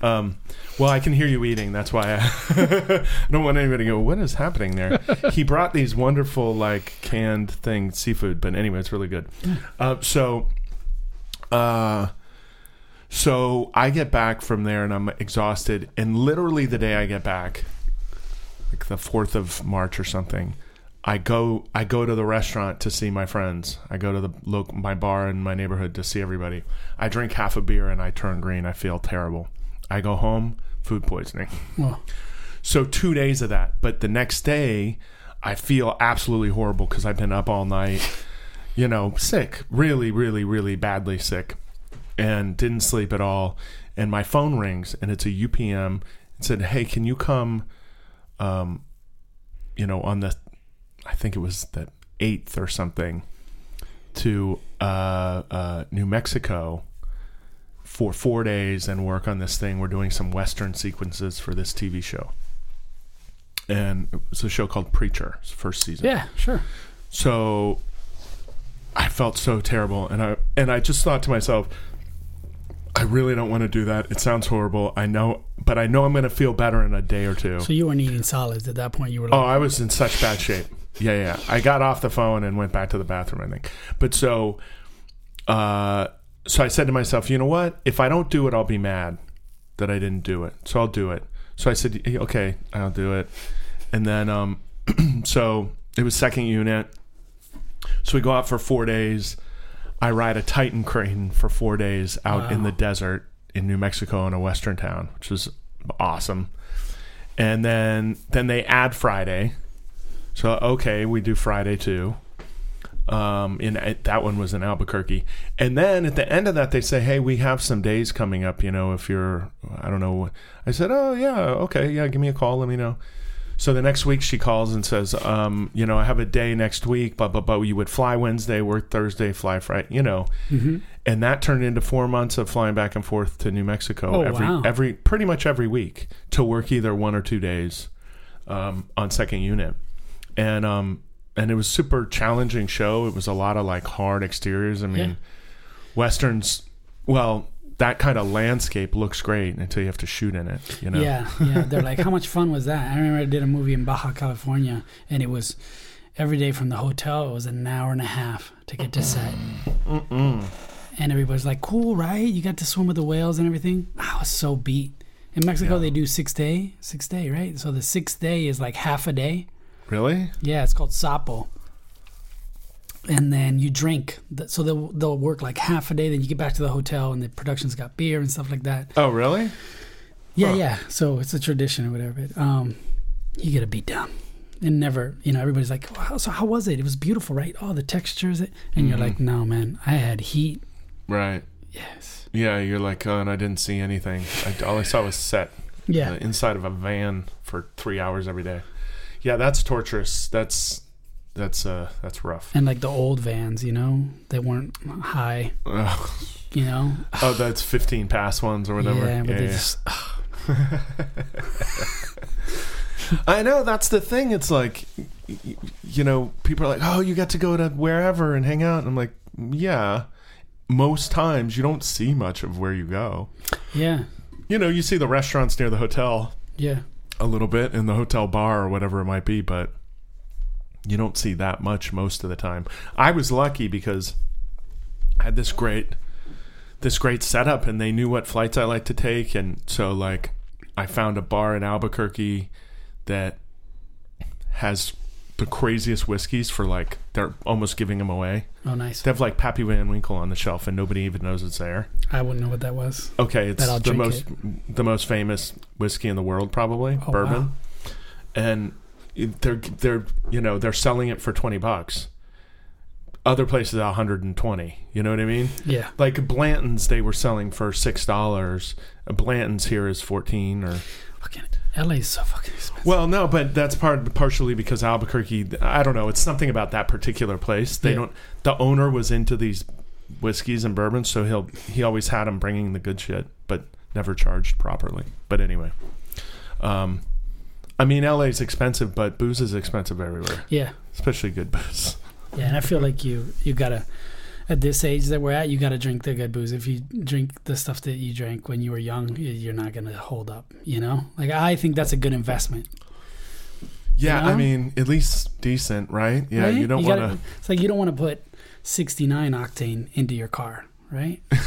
Um, well, I can hear you eating. That's why I, I don't want anybody to go, what is happening there? he brought these wonderful, like, canned things, seafood, but anyway, it's really good. Uh, so, uh, so I get back from there and I'm exhausted. And literally the day I get back, like the 4th of March or something, I go I go to the restaurant to see my friends. I go to the local my bar in my neighborhood to see everybody. I drink half a beer and I turn green. I feel terrible. I go home, food poisoning. So 2 days of that, but the next day I feel absolutely horrible cuz I've been up all night, you know, sick, really really really badly sick and didn't sleep at all and my phone rings and it's a UPM and said, "Hey, can you come um you know, on the I think it was the 8th or something to uh, uh, New Mexico for four days and work on this thing. We're doing some Western sequences for this TV show. And it's a show called Preacher, first season. yeah, sure. So I felt so terrible and I and I just thought to myself, I really don't want to do that. It sounds horrible. I know but I know I'm gonna feel better in a day or two. So you weren't eating solids at that point. You were Oh, I was in such bad shape. Yeah, yeah. I got off the phone and went back to the bathroom. I think, but so, uh, so I said to myself, you know what? If I don't do it, I'll be mad that I didn't do it. So I'll do it. So I said, okay, I'll do it. And then, um, so it was second unit. So we go out for four days. I ride a Titan crane for four days out in the desert in New Mexico in a western town, which was awesome. And then then they add Friday. So okay, we do Friday too. Um, in that one was in Albuquerque, and then at the end of that they say, "Hey, we have some days coming up. You know, if you're, I don't know." I said, "Oh yeah, okay, yeah, give me a call, let me know." So the next week she calls and says, um, you know, I have a day next week, but blah blah. You would fly Wednesday, work Thursday, fly Friday, you know. hmm And that turned into four months of flying back and forth to New Mexico Oh, every wow. every pretty much every week to work either one or two days um, on second unit, and um, and it was super challenging show. It was a lot of like hard exteriors. I mean, Yeah. westerns. Well, that kind of landscape looks great until you have to shoot in it. You know. Yeah, yeah. They're like, how much fun was that? I remember I did a movie in Baja California, and it was every day from the hotel. It was an hour and a half to get to set, Mm-mm. and everybody's like, "Cool, right? You got to swim with the whales and everything." I was so beat. In Mexico, Yeah. they do six day, six day, right? So the sixth day is like half a day. Really? Yeah, it's called sapo. And then you drink. So they'll they'll work like half a day. Then you get back to the hotel, and the production's got beer and stuff like that. Oh, really? Yeah, Huh. yeah. So it's a tradition or whatever. But um, you get a beat down, and never, you know, everybody's like, wow, "So how was it? It was beautiful, right? Oh, the textures." And you're Mhm. like, "No, man, I had heat." Right. Yes. Yeah, you're like, oh, and I didn't see anything. I, all I saw was set. Yeah. uh, inside of a van for three hours every day. Yeah, that's torturous. That's that's uh that's rough. And like the old vans, you know, they weren't high. Ugh. You know. oh, that's fifteen pass ones or whatever. Yeah, but Yeah, they yeah. just. I know that's the thing. It's like, you know, people are like, oh, you got to go to wherever and hang out. And I'm like, yeah. Most times you don't see much of where you go. Yeah. You know, you see the restaurants near the hotel Yeah. A little bit in the hotel bar or whatever it might be, but you don't see that much most of the time. I was lucky because I had this great this great setup and they knew what flights I like to take and so like I found a bar in Albuquerque that has the craziest whiskeys for like they're almost giving them away. Oh, nice. They have like Pappy Van Winkle on the shelf and nobody even knows it's there. I wouldn't know what that was. Okay, it's the most the most famous whiskey in the world, probably Oh, bourbon. wow. And they're they're you know they're selling it for twenty bucks. Other places and twenty. You know what I mean? Yeah. Like Blanton's, they were selling for six dollars. Blanton's here is fourteen or. Fucking LA's so fucking expensive. Well, no, but that's part partially because Albuquerque. I don't know. It's something about that particular place. They Yeah. don't. The owner was into these whiskeys and bourbons, so he'll he always had them bringing the good shit, but never charged properly. But anyway, um, I mean, LA's expensive, but booze is expensive everywhere, Yeah. especially good booze. Yeah, and I feel like you you gotta at this age that we're at, you gotta drink the good booze. If you drink the stuff that you drank when you were young, you're not gonna hold up. You know, like I think that's a good investment. Yeah, You I mean, at least decent, right? Yeah, right? you don't gotta- It's like you don't want to put 69 octane into your car, right? to.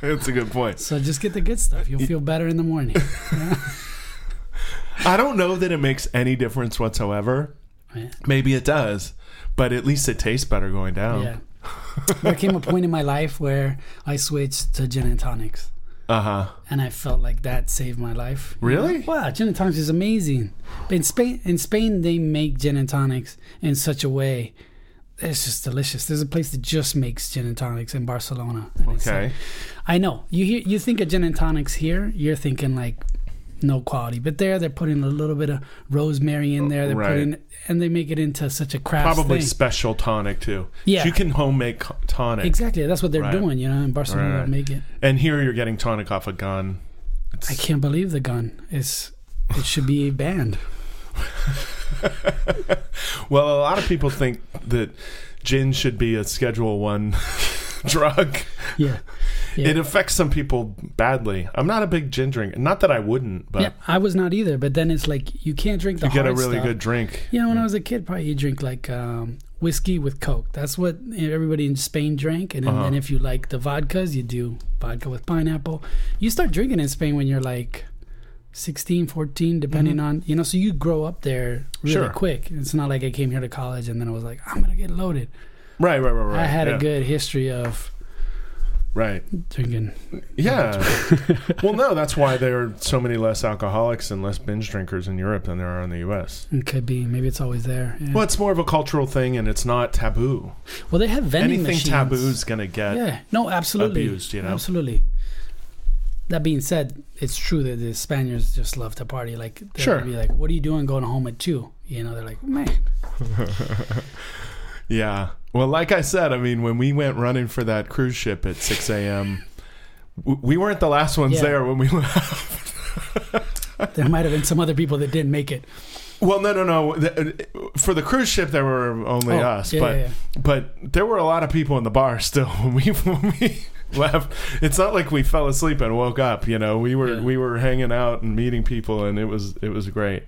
That's a good point. So just get the good stuff. You'll feel better in the morning. I don't know that it makes any difference whatsoever. Right? Maybe it does, but at least it tastes better going down. Yeah. there came a point in my life where I switched to gin and tonics. Uh huh. and I felt like that saved my life. Really? Wow, gin and tonics is amazing. But in Spain, in Spain, they make gin and tonics in such a way. It's just delicious. There's a place that just makes gin and tonics in Barcelona. and Okay. like- I know. You hear, you think of gin and tonics here, you're thinking like no quality. But there, they're putting a little bit of rosemary in there. They're Right. putting, and they make it into such a craft Probably thing. special tonic too. Yeah. You can home make tonic. Exactly. That's what they're Right. doing. You know, in Barcelona, Right. make it. And here you're getting tonic off a gun. It's, I can't believe the gun is. It should be banned. well, a lot of people think that gin should be a Schedule One drug. Yeah. Yeah. It affects some people badly. I'm not a big gin drinker. Not that I wouldn't, but yeah, I was not either. But then it's like you can't drink the you get a really stuff. good drink. You know, when I was a kid, probably you drink like um, whiskey with Coke. That's what everybody in Spain drank. And then, Uh-huh. and if you like the vodkas, you do vodka with pineapple. You start drinking in Spain when you're like 16, 14, depending on, you know, so you grow up there really Mm-hmm. Sure. quick. It's not like I came here to college and then I was like, I'm to get loaded. Right, right, right, right. I had yeah. a good history of right. drinking. Yeah. well, no, that's why there are so many less alcoholics and less binge drinkers in Europe than there are in the U.S. It could be. Maybe it's always there. Yeah. Well, it's more of a cultural thing, and it's not taboo. Well, they have vending Anything machines. taboo is gonna get Yeah. No, absolutely. abused, you know? Absolutely. that being said, it's true that the Spaniards just love to party. Like, they'll Sure. be like, "What are you doing going home at two? You know, they're like, "Man, Yeah. Well, like I said, I mean, when we went running for that cruise ship at 6 a.m., we weren't the last ones Yeah. there when we left. there might have been some other people that didn't make it." Well, no, no, no. For the cruise ship, there were only Oh, us, yeah, but yeah, but there were a lot of people in the bar still when we when we left. It's not like we fell asleep and woke up. You know, we were we were hanging out and meeting people, and it was it was great.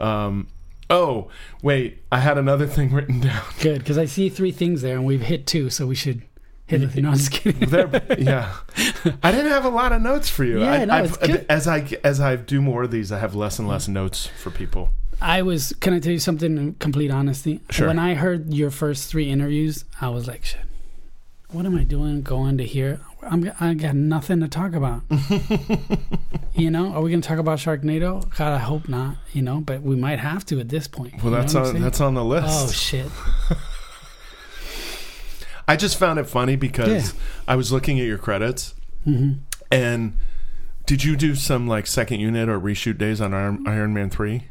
Um, oh wait, I had another thing written down. Good, because I see three things there, and we've hit two, so we should hit it. No, I'm just kidding. There, yeah, I didn't have a lot of notes for you. Yeah, I, no, I've- it's good. As I as I do more of these, I have less and less notes for people. I was. Can I tell you something in complete honesty? Sure. When I heard your first three interviews, I was like, "Shit, what am I doing going to here? I'm. I got nothing to talk about. you know, are we going to talk about Sharknado? God, I hope not. You know, but we might have to at this point. Well, that's on that's on the list. Oh shit! I just found it funny because Yeah. I was looking at your credits hmm and did you do some like second unit or reshoot days on Iron, Iron Man 3?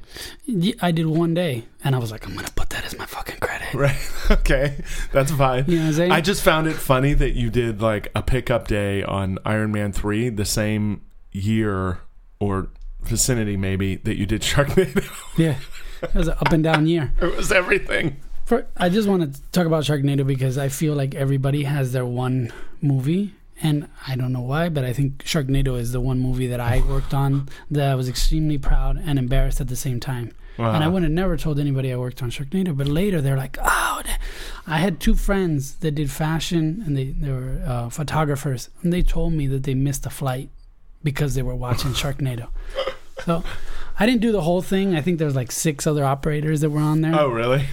Yeah, I did one day, and I was like, I'm going to put that as my fucking credit. Right. okay. That's fine. You know what I'm saying? I just found it funny that you did like a pickup day on Iron Man 3 the same year or vicinity maybe that you did Sharknado. yeah, it was an up and down year. it was everything. For, I just want to talk about Sharknado because I feel like everybody has their one movie, and I don't know why, but I think Sharknado is the one movie that I worked on that I was extremely proud and embarrassed at the same time. Wow. And I would have never told anybody I worked on Sharknado, but later they're like, "Oh, I had two friends that did fashion, and they they were uh, photographers, and they told me that they missed a flight because they were watching Sharknado." So I didn't do the whole thing. I think there was like six other operators that were on there. Oh, really?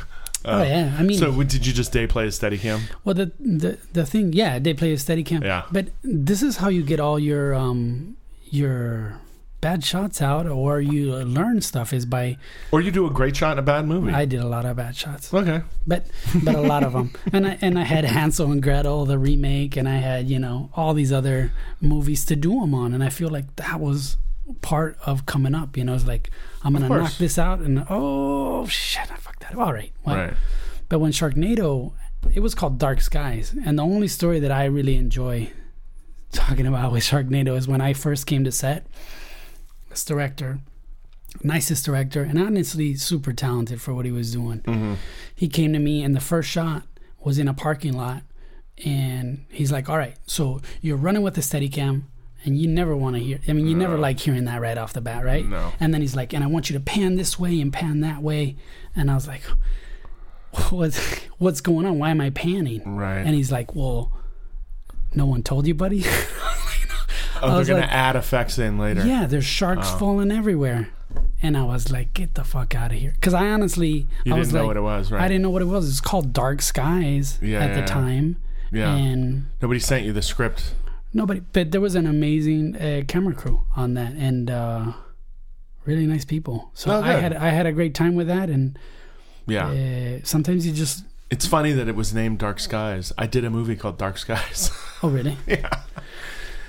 Oh, yeah, I mean, So w- did you just day play a Steadicam? well, the the the thing, yeah, they play a Steadicam. Yeah. But this is how you get all your um your bad shots out, or you learn stuff is by. Or you do a great shot in a bad movie? I did a lot of bad shots, okay. but but a lot of them, and I and I had Hansel and Gretel, the remake, and I had you know all these other movies to do them on, and I feel like that was part of coming up. You know, it's like I'm gonna knock this out, and oh shit, I that. All right, well, Right. But when Sharknado, it was called Dark Skies, and the only story that I really enjoy talking about with Sharknado is when I first came to set. This director, nicest director, and honestly super talented for what he was doing. Mm-hmm. He came to me, and the first shot was in a parking lot, and he's like, "All right, so you're running with the Steadicam." And you never want to hear. I mean, you never like hearing that right off the bat, right? No. And then he's like, and I want you to pan this way and pan that way. And I was like, what's what's going on? Why am I panning? Right. And he's like, well, no one told you, buddy. oh, they're going like- to add effects in later. yeah, there's sharks Oh. falling everywhere. And I was like, get the fuck out of here. Because I honestly, You I didn't was know like, what it was, right? I didn't know what it was. It's called Dark Skies Yeah, at yeah, the time. Yeah. And Nobody sent you the script. Nobody, but there was an amazing uh, camera crew on that and uh, really nice people. So Oh, I had I had a great time with that. And Yeah. uh, sometimes you just, It's funny that it was named Dark Skies. I did a movie called Dark Skies. oh, really? yeah.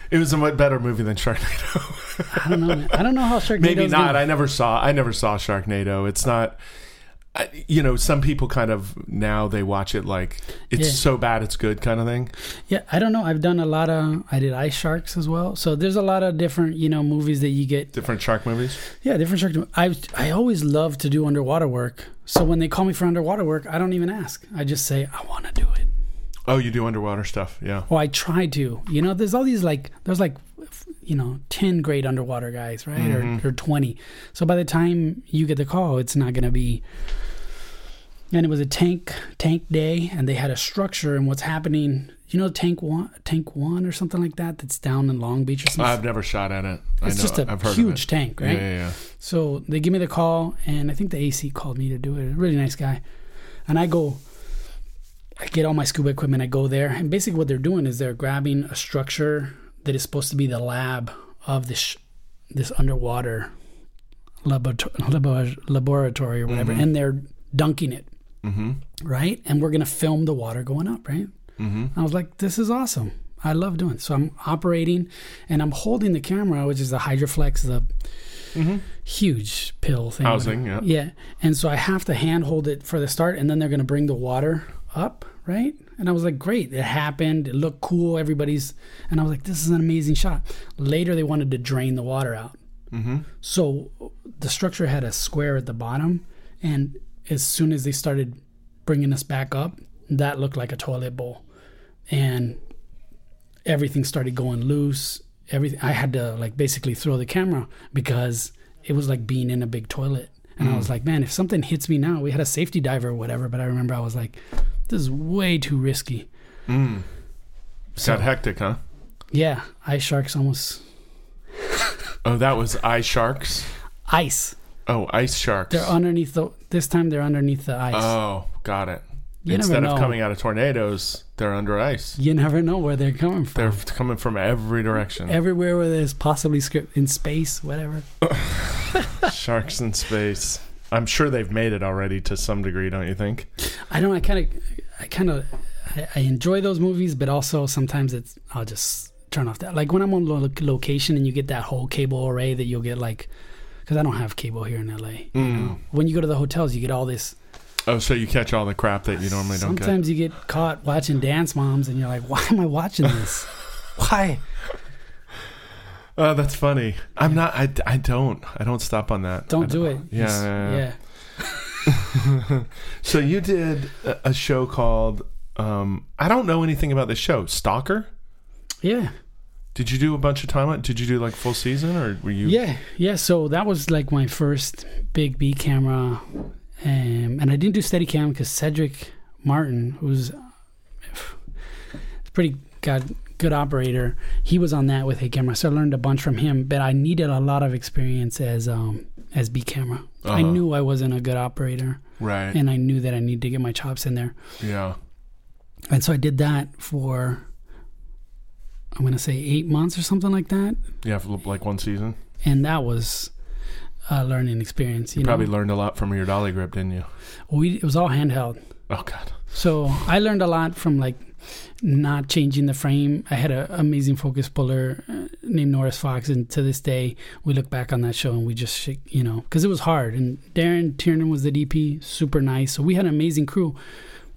It was a much better movie than Sharknado. I don't know. man. I don't know how Sharknado Maybe not. I never saw. I never saw Sharknado. It's not. I, you know, some people kind of now they watch it like it's Yeah. so bad it's good kind of thing. Yeah, I don't know. I've done a lot of. I did Ice Sharks as well. So there's a lot of different, you know, movies that you get. Different shark movies. Yeah, different shark. I I always love to do underwater work. So when they call me for underwater work, I don't even ask. I just say I want to do it. Oh, you do underwater stuff. Yeah. Well, I try to. You know, there's all these like there's like you know ten great underwater guys, right? Mhm. Or or twenty. So by the time you get the call, it's not gonna be. And it was a tank tank day, and they had a structure. And what's happening? You know, tank one, tank one, or something like that. That's down in Long Beach or something. I've never shot at it. I it's know. just a I've huge tank, right? Yeah, yeah, yeah. So they give me the call, and I think the AC called me to do it. A really nice guy. And I go, I get all my scuba equipment. I go there, and basically what they're doing is they're grabbing a structure that is supposed to be the lab of this this underwater laborato- labo- laboratory or whatever, Mhm. and they're dunking it, Mm-hmm. right? And we're gonna film the water going up, right? Mm-hmm. I was like, this is awesome. I love doing. It. So I'm operating, and I'm holding the camera, which is the Hydroflex, the Mm-hmm. huge pill thing. Housing, yeah. Yeah. And so I have to hand hold it for the start, and then they're going to bring the water up, right? And I was like, great. It happened. It looked cool. Everybody's, and I was like, this is an amazing shot. Later, they wanted to drain the water out. Mm-hmm. So the structure had a square at the bottom, and as soon as they started bringing us back up, that looked like a toilet bowl, and everything started going loose. Everything I had to like basically throw the camera because it was like being in a big toilet, and I was like, man, if something hits me now, we had a safety diver or whatever, but I remember I was like, this is way too risky. Mm. So- Got hectic, huh? Yeah, ice sharks almost Oh, that was ice sharks. ice. Oh, ice sharks. They're underneath the. This time they're underneath the ice. Oh, got it. You Instead of coming out of tornadoes, they're under ice. You never know where they're coming from. They're coming from every direction. Everywhere where there's possibly script in space, whatever. Sharks in space. I'm sure they've made it already to some degree, don't you think? I don't. I kind of, I kind of, I, I enjoy those movies, but also sometimes it's. I'll just turn off that. Like when I'm on lo- location and you get that whole cable array that you'll get like, because I don't have cable here in LA. You Mm. know? When you go to the hotels, you get all this. Oh, so you catch all the crap that you normally don't get. Sometimes you get caught watching Dance Moms, and you're like, "Why am I watching this? Why?" Oh, that's funny. I'm not. I, I don't. I don't stop on that. I Don't do it. Yeah, It's- yeah, yeah. So you did a, a show called. Um, I don't know anything about this show. Stalker. yeah. Did you do a bunch of time? on- Did you do like full season, or were you? Yeah, yeah. So that was like my first big B camera, um, and I didn't do Steadicam because Cedric Martin, who's a pretty good good operator, he was on that with a camera. So I learned a bunch from him, but I needed a lot of experience as um as B camera. I Uh-huh. knew I wasn't a good operator, Right. and I knew that I needed to get my chops in there. yeah. And so I did that for I'm gonna say eight months or something like that, Yeah. for Like one season. and that was a learning experience. You, You probably know? learned a lot from your dolly grip, didn't you? we it was all handheld. Oh God. So I learned a lot from like not changing the frame. I had an amazing focus puller uh, named Norris Fox, and to this day we look back on that show and we just you know, because it was hard. And Darren Tiernan was the DP, super nice. So we had an amazing crew,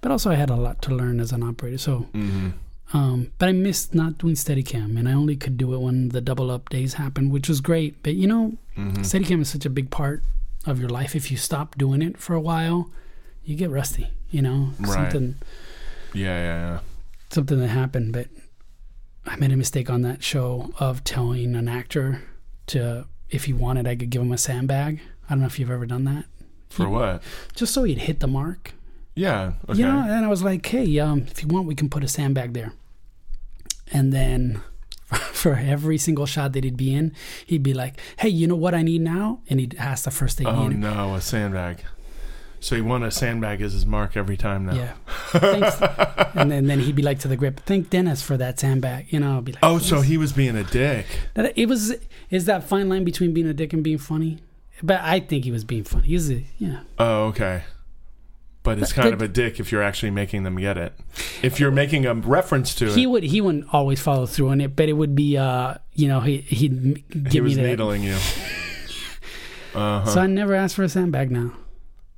but also I had a lot to learn as an operator. So, Mm-hmm. Um, but I missed not doing Steadicam, and I only could do it when the double up days happened, which was great. But you know, Mm-hmm. Steadicam is such a big part of your life. If you stop doing it for a while, you get rusty. You know, Right. something Yeah, yeah, yeah. something that happened. But I made a mistake on that show of telling an actor to, if he wanted, I could give him a sandbag. I don't know if you've ever done that. For what? Just so he'd hit the mark. Yeah. Okay. You know, and I was like, hey, um, if you want, we can put a sandbag there. And then for every single shot that he'd be in, he'd be like, hey, you know what I need now? And he'd ask the first thing oh no, a sandbag. So he won a sandbag as his mark every time now. Yeah. Thanks. and then, then he'd be like to the grip, thank Dennis for that sandbag. You know, I'd be like, Oh, so he was being a dick. That- it was is that fine line between being a dick and being funny. But I think he was being funny. He's a yeah. Oh, okay. But it's kind of a dick if you're actually making them get it. If you're making a reference to it. He it, would he wouldn't always follow through on it, but it would be uh you know he he'd give he me was that. needling you. Uh huh. So I never asked for a sandbag now.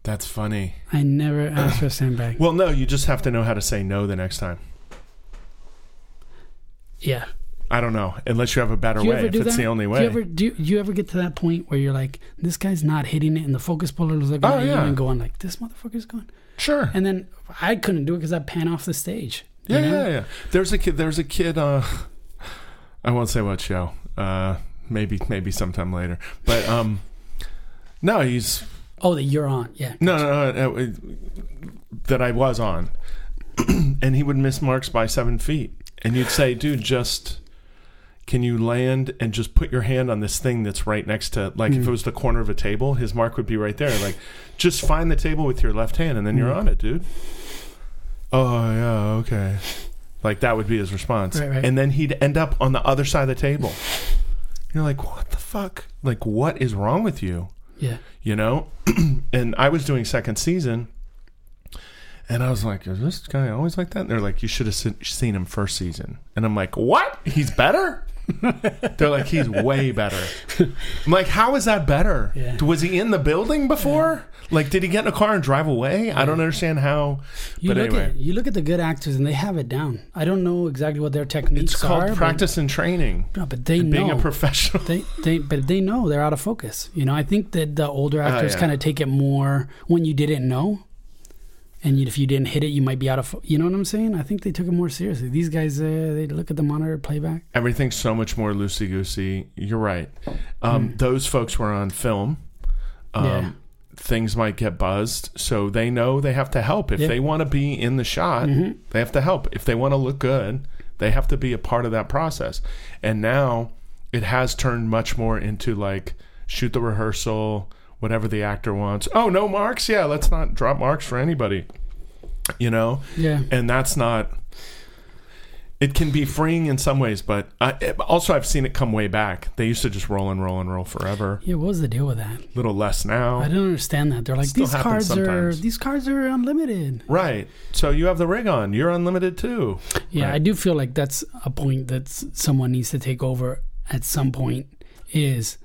That's funny. I never asked for a sandbag. Well, no, you just have to know how to say no the next time. Yeah. I don't know, unless you have a better way. If do it's the only Do way. you ever do, do you ever get to that point where you're like, this guy's not hitting it, and the focus puller is looking Oh, at you yeah. and going like, this motherfucker's going, sure. and then I couldn't do it because I pan off the stage. Yeah, know? yeah, yeah. There's a kid. There's a kid. Uh, I won't say what show. Uh, maybe, maybe sometime later. But um, no, he's Oh, that you're on. Yeah. no, no, no. uh, that I was on, and he would miss marks by seven feet, and you'd say, "Dude, just." Can you land and just put your hand on this thing that's right next to, like, if Mm. it was the corner of a table, his mark would be right there. Like, just find the table with your left hand, and then you're Mm. on it, dude. Oh yeah, okay. Like that would be his response, Right, right. and then he'd end up on the other side of the table. You're like, what the fuck? Like, what is wrong with you? Yeah. You know? and I was doing second season, And I was like, "Is this guy always like that?" And they're like, "You should have seen him first season." And I'm like, "What? He's better?" they're like, "He's way better." I'm like, "How is that better? Yeah. Was he in the building before? Like, did he get in a car and drive away? I don't understand how." You but look anyway, at you look at the good actors and they have it down. I don't know exactly what their techniques are. it's called are. but- practice and training. No, but they and being know. a professional. they, they, but they know they're out of focus. You know, I think that the older oh, actors Oh, yeah. kind of take it more when you didn't know, and if you didn't hit it, you might be out of. You know what I'm saying? I think they took it more seriously. These guys, uh, they look at the monitor playback. Everything's so much more loosey goosey. You're right. Um, Those folks were on film. Um. Yeah. Things might get buzzed, so they know they have to help. If Yeah. they want to be in the shot, Mhm. they have to help. If they want to look good, they have to be a part of that process. And now it has turned much more into like shoot the rehearsal, whatever the actor wants. Oh, no marks? Yeah, let's not drop marks for anybody. You know? Yeah, and that's not it can be freeing in some ways but I, also i've seen it come way back they used to just roll and roll and roll forever yeah. What was the deal with that? a little less now. I don't understand that. They're like these cards are these cards are unlimited. right so you have the rig on you're unlimited too Yeah, Right. I do feel like that's a point that someone needs to take over at some point. Is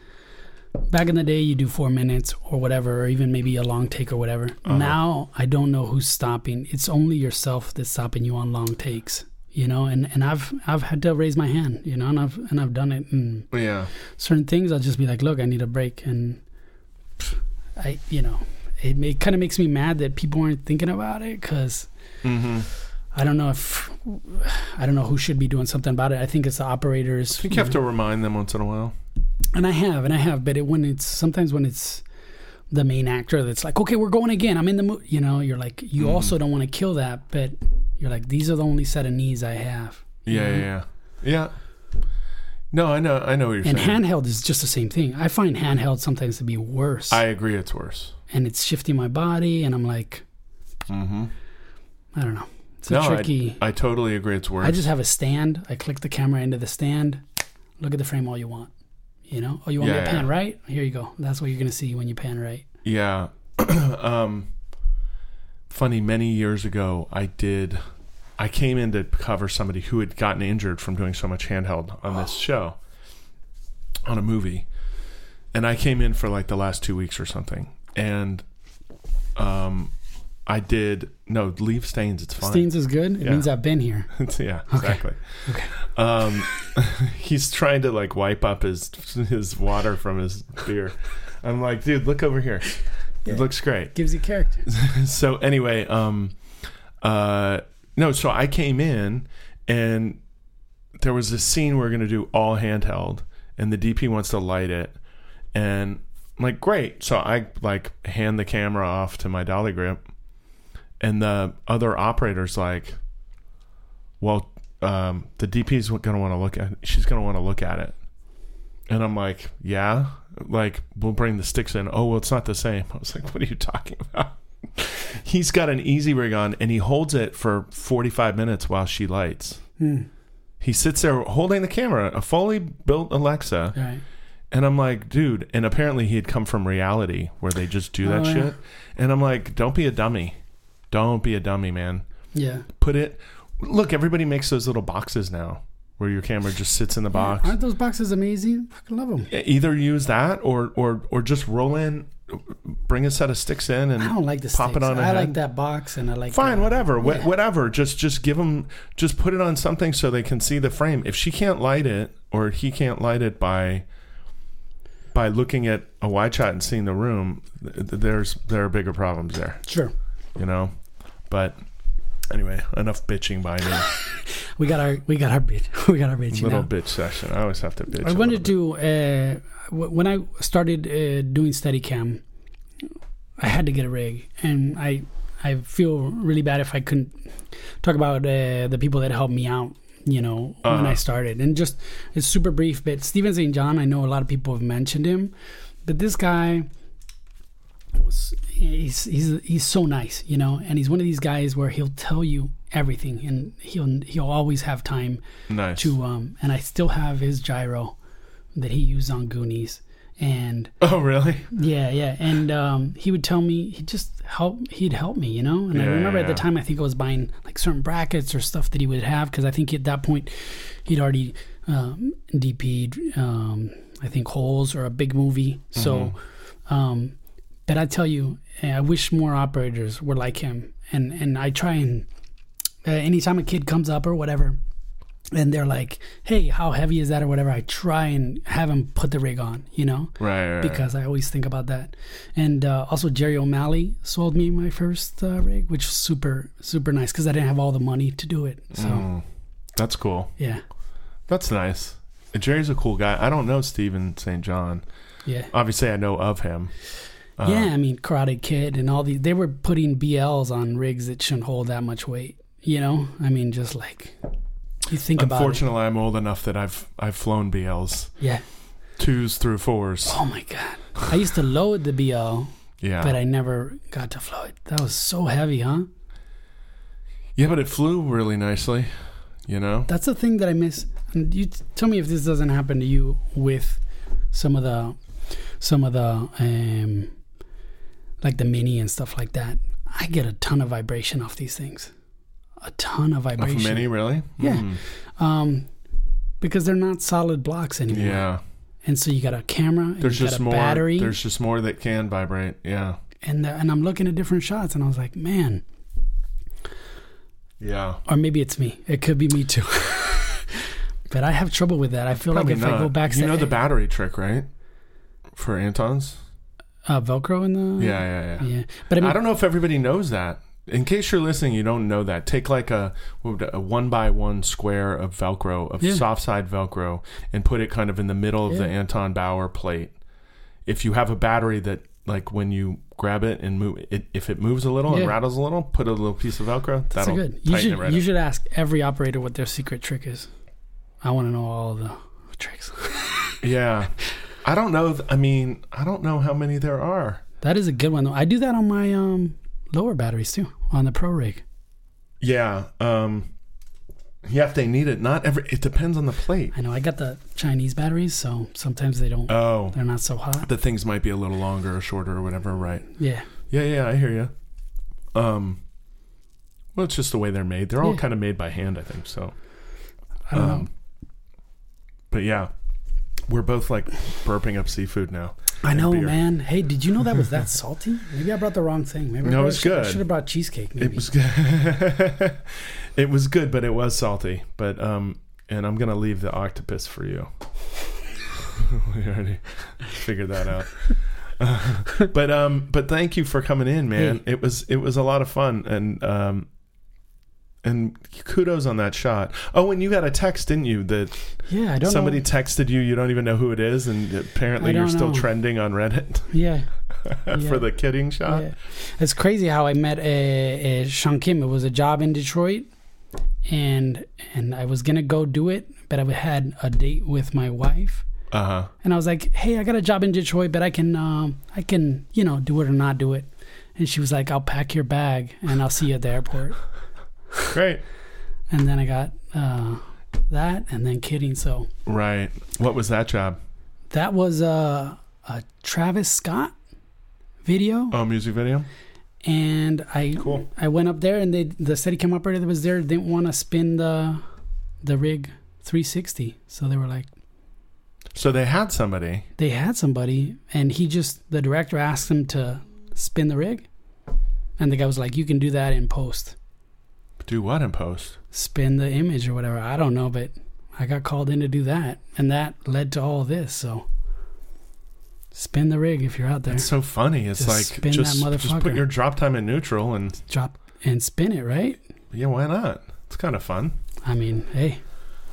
back in the day you do four minutes or whatever, or even maybe a long take or whatever. Uh-huh. Now I don't know who's stopping. It's only yourself that's stopping you on long takes. You know, and, and I've I've had to raise my hand. You know, and I've and I've done it. And yeah certain things I'll just be like, look, I need a break, and I you know it, may kind of makes me mad that people aren't thinking about it because. mm-hmm. I don't know if I don't know who should be doing something about it. I think it's the operators. i think you have to remind them once in a while and I have, and I have, but it, when it's sometimes when it's the main actor that's like, okay, we're going again. I'm in the mood. You know, you're like, you Mhm. also don't want to kill that, but you're like, these are the only set of knees I have. yeah yeah yeah yeah no i know i know what you're And saying handheld is just the same thing. I find handheld sometimes to be worse, i agree it's worse and it's shifting my body, and I'm like, mm-hmm. I don't know. It's a no tricky. I, I totally agree it's worse I just have a stand. I click the camera into the stand. Look at the frame all you want. You know? Oh, you want me to pan yeah. right? Here you go. That's what you're going to see when you pan right. Yeah. um, funny, many years ago, I did. I came in to cover somebody who had gotten injured from doing so much handheld on this show, on a movie, and I came in for like the last two weeks or something, and um, I did no leave stains. It's fine. Stains is good. It Yeah. means I've been here. yeah, exactly. Okay. Um, he's trying to like wipe up his his water from his beer. I'm like, dude, look over here. Yeah. It looks great. Gives you character. so anyway, um, uh, no, so I came in and there was a scene we going to do all handheld, and the DP wants to light it, and I'm like, great. So I like hand the camera off to my dolly grip, and the other operator's like, well, um, the DP's going to want to look at. She's going to want to look at it, and I'm like, yeah, like we'll bring the sticks in. Oh, well, it's not the same. I was like, what are you talking about? He's got an Easyrig on, and he holds it for 45 minutes while she lights. Hmm. He sits there holding the camera, a fully built Alexa, right. and I'm like, dude. And apparently he had come from reality where they just do that Oh, yeah. shit. And I'm like, don't be a dummy. Don't be a dummy, man. Yeah. Put it. Look, everybody makes those little boxes now where your camera just sits in the box. Aren't those boxes amazing? Fucking love them. Either use that or or or just roll in, bring a set of sticks in, and I don't like the pop it on I like that box, and I like Fine, the- whatever, Yeah. whatever. Just just give them, just put it on something so they can see the frame. If she can't light it or he can't light it by by looking at a wide shot and seeing the room, th- th- there's there are bigger problems there, Sure. You know. But anyway, enough bitching by me. We got our we got our bitch. We got our bitch. little now. bitch session. I always have to bitch. I wanted to uh, w- when I started uh, doing Steadicam, I had to get a rig, and I I feel really bad if I couldn't talk about uh, the people that helped me out. You know, when Uh-huh. I started, and just it's super brief. But Steven St. John, I know a lot of people have mentioned him, but this guy was he's he's he's so nice, you know, and he's one of these guys where he'll tell you everything, and he'll he'll always have time nice. to um and I still have his gyro that he used on Goonies and Oh, really? yeah, yeah, and um, he would tell me he just help he'd help me, you know. And I remember yeah, at the yeah. time I think I was buying like certain brackets or stuff that he would have because I think at that point he'd already um, DP'd um, I think holes or a big movie. So, Mm-hmm. um, but I tell you, I wish more operators were like him, and and I try and uh, anytime a kid comes up or whatever. And they're like, "Hey, how heavy is that, or whatever?" I try and have him put the rig on, you know Right. right, because I always think about that. And uh, also, Jerry O'Malley sold me my first uh, rig, which was super, super nice because I didn't have all the money to do it. So, Mm, that's cool. yeah, That's nice. Jerry's a cool guy. I don't know Steven St. John. yeah. Obviously, I know of him. Uh, yeah, I mean, Karate Kid and all these, they were putting BLs on rigs that shouldn't hold that much weight, you know? I mean, just like, you think about it. Unfortunately, I'm old enough that I've I've flown BLs Yeah. twos through fours. Oh my God. I used to load the BL, Yeah. but I never got to flow it. That was so heavy, huh? yeah, but it flew really nicely. You know. That's the thing that I miss. And you t- tell me if this doesn't happen to you with some of the, some of the, um, like the mini and stuff like that. I get a ton of vibration off these things, a ton of Off vibration. of mini, really? Yeah. Mm. Um, because they're not solid blocks anymore. Yeah. And so you got a camera, and There's you got just a more. battery, There's just more that can vibrate. Yeah. and the, and I'm looking at different shots, and I was like, man, Yeah. or maybe it's me. It could be me too. but I have trouble with that. I feel Probably like if not. I go back, you know the battery trick, right? For Anton's. Uh, Velcro in the Yeah, yeah, yeah. yeah. But I mean, I don't know if everybody knows that. In case you're listening, you don't know that. Take like a, a one by one square of Velcro, of Yeah. soft side Velcro, and put it kind of in the middle of the Anton Bauer plate. If you have a battery that, like, when you grab it and move it, if it moves a little Yeah. and rattles a little, put a little piece of Velcro. that's that'll good. You should it right you up. should ask every operator what their secret trick is. I want to know all the tricks. Yeah, I don't know. th- I mean, I don't know how many there are. that is a good one though. I do that on my um lower batteries too on the Pro Rig. Yeah. Um. Yeah, if they need it, not every. It depends on the plate. I know I got the Chinese batteries, so sometimes they don't. Oh, they're not so hot. the things might be a little longer or shorter or whatever, right? Yeah. Yeah, yeah, I hear you. Um, well, it's just the way they're made. They're all Yeah. kind of made by hand, I think. So, I don't know. um, but yeah, we're both like burping up seafood now. I know, beer. man. Hey, did you know that was that salty? Maybe I brought the wrong thing. Maybe I No, it was should- I good. should have brought cheesecake. Maybe. It was good. it was good, but it was salty. But um, and I'm gonna leave the octopus for you. we already figured that out. but um, but thank you for coming in, man. It was it was a lot of fun, and um, and kudos on that shot. Oh, and you got a text, didn't you? That yeah, I don't somebody know. texted you. You don't even know who it is, and apparently you're still know. trending on Reddit Yeah, for Yeah. the kidding shot. yeah. It's crazy how I met a, a Sean Kim. It was a job in Detroit, and and I was gonna go do it, but I had a date with my wife, Uh huh. and I was like, "Hey, I got a job in Detroit, but I can um I can you know do it or not do it." And she was like, "I'll pack your bag and I'll see you at the airport." Great. And then I got uh, that, and then kidding. So Right. What was that job? that was a, a Travis Scott video, Oh, music video. and I Cool. I went up there, and they the Steadicam operator that was there didn't want to spin the the rig 360, so they were like So they had somebody. they had somebody, and he just the director asked him to spin the rig, and the guy was like, "You can do that in post, Do what in post? spin the image or whatever." I don't know, but I got called in to do that, and that led to all of this. So spin the rig if you're out there. It's so funny. It's Just like spin just, just put your drop time in neutral and drop and spin it, right? yeah, why not? It's kind of fun. I mean, hey,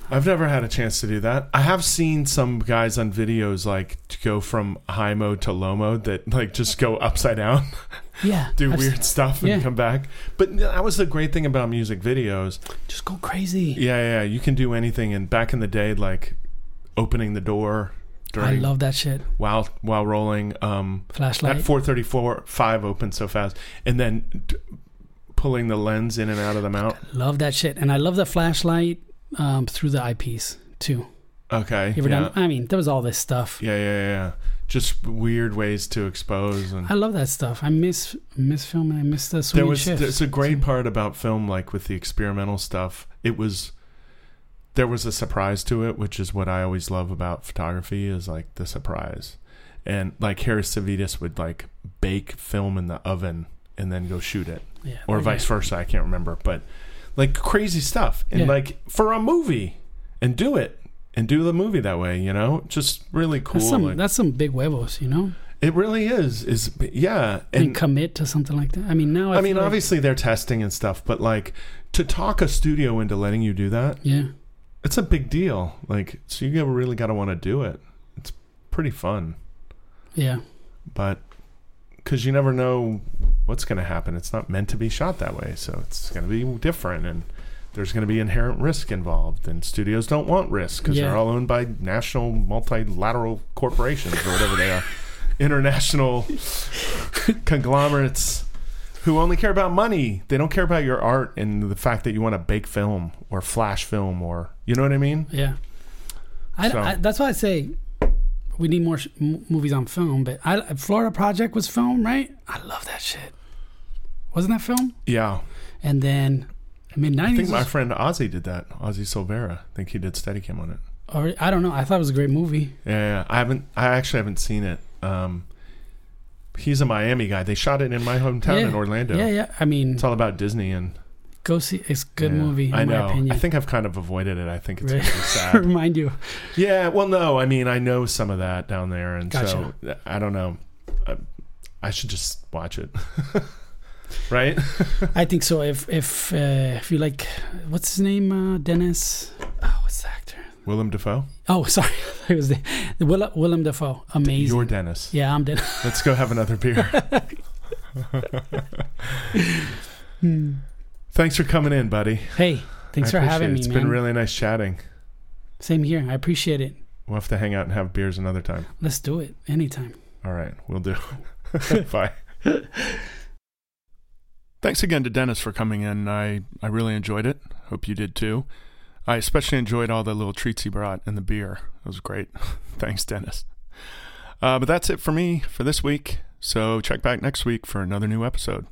I've never had a chance to do that. I have seen some guys on videos like to go from high mode to low mode that like just go upside down, yeah, do I've weird s- stuff and yeah. come back. But that was the great thing about music videos. Just go crazy. Yeah, yeah, you can do anything. And back in the day, like opening the door during I love that shit. while while rolling. Um, Flashlight. At 434, 5 open so fast. And then d- pulling the lens in and out of the mount. love that shit, and I love the flashlight um, through the eyepiece too. Okay. You ever yeah. done? I mean, there was all this stuff. yeah, yeah, yeah. Just weird ways to expose and I love that stuff. I miss miss filming. I miss the there was shifts. there's a great part about film like with the experimental stuff it was there was a surprise to it which is what i always love about photography is like the surprise and like Harris Savides would like bake film in the oven and then go shoot it yeah, or vice versa i can't remember but like crazy stuff and Yeah. like for a movie and do it and do the movie that way you know just really cool That's some like- that's some big huevos, you know. it really is is yeah And, and commit to something like that. I mean, now I, I mean, like- obviously they're testing and stuff, but like to talk a studio into letting you do that, yeah, it's a big deal. Like, so you really got to want to do it. It's pretty fun, yeah, but because you never know what's going to happen. It's not meant to be shot that way, so it's going to be different, and there's going to be inherent risk involved. And studios don't want risk because Yeah. they're all owned by national multilateral corporations or whatever they are, international conglomerates who only care about money. They don't care about your art and the fact that you want to bake film or flash film or you know what I mean. yeah. I, So- I, that's why I say we need more sh- m- movies on film. But I, Florida Project was film, right? I love that shit. Wasn't that film? Yeah, And then mid I think nineties. my friend Ozzy did that. Ozzy Silvera. I think he did Steadicam on it. Or I don't know. I thought it was a great movie. Yeah, yeah. I haven't. I actually haven't seen it. Um, he's a Miami guy. They shot it in my hometown Yeah. in Orlando. Yeah, yeah. I mean, It's all about Disney and go see. It's a good yeah. movie. In I know. My opinion. I think I've kind of avoided it. I think it's Right. really sad. Remind you. yeah. Well, no. I mean, I know some of that down there, and Gotcha. so I don't know. I, I should just watch it. right? I think so. If if uh, if you like, what's his name? Uh, Dennis. Oh, what's the actor? Willem Dafoe. Oh, sorry. it was the, the Will, Willem Dafoe. Amazing. You're Dennis. yeah, I'm Dennis. Let's go have another beer. Thanks for coming in, buddy. Hey, thanks I for having it. me, It's man. been really nice chatting. Same here. I appreciate it. We'll have to hang out and have beers another time. Let's do it anytime. All right, we'll do. Bye. Thanks again to Dennis for coming in. I, I really enjoyed it. Hope you did too. I especially enjoyed all the little treats he brought and the beer. It was great. Thanks, Dennis. Uh, but that's it for me for this week. So check back next week for another new episode.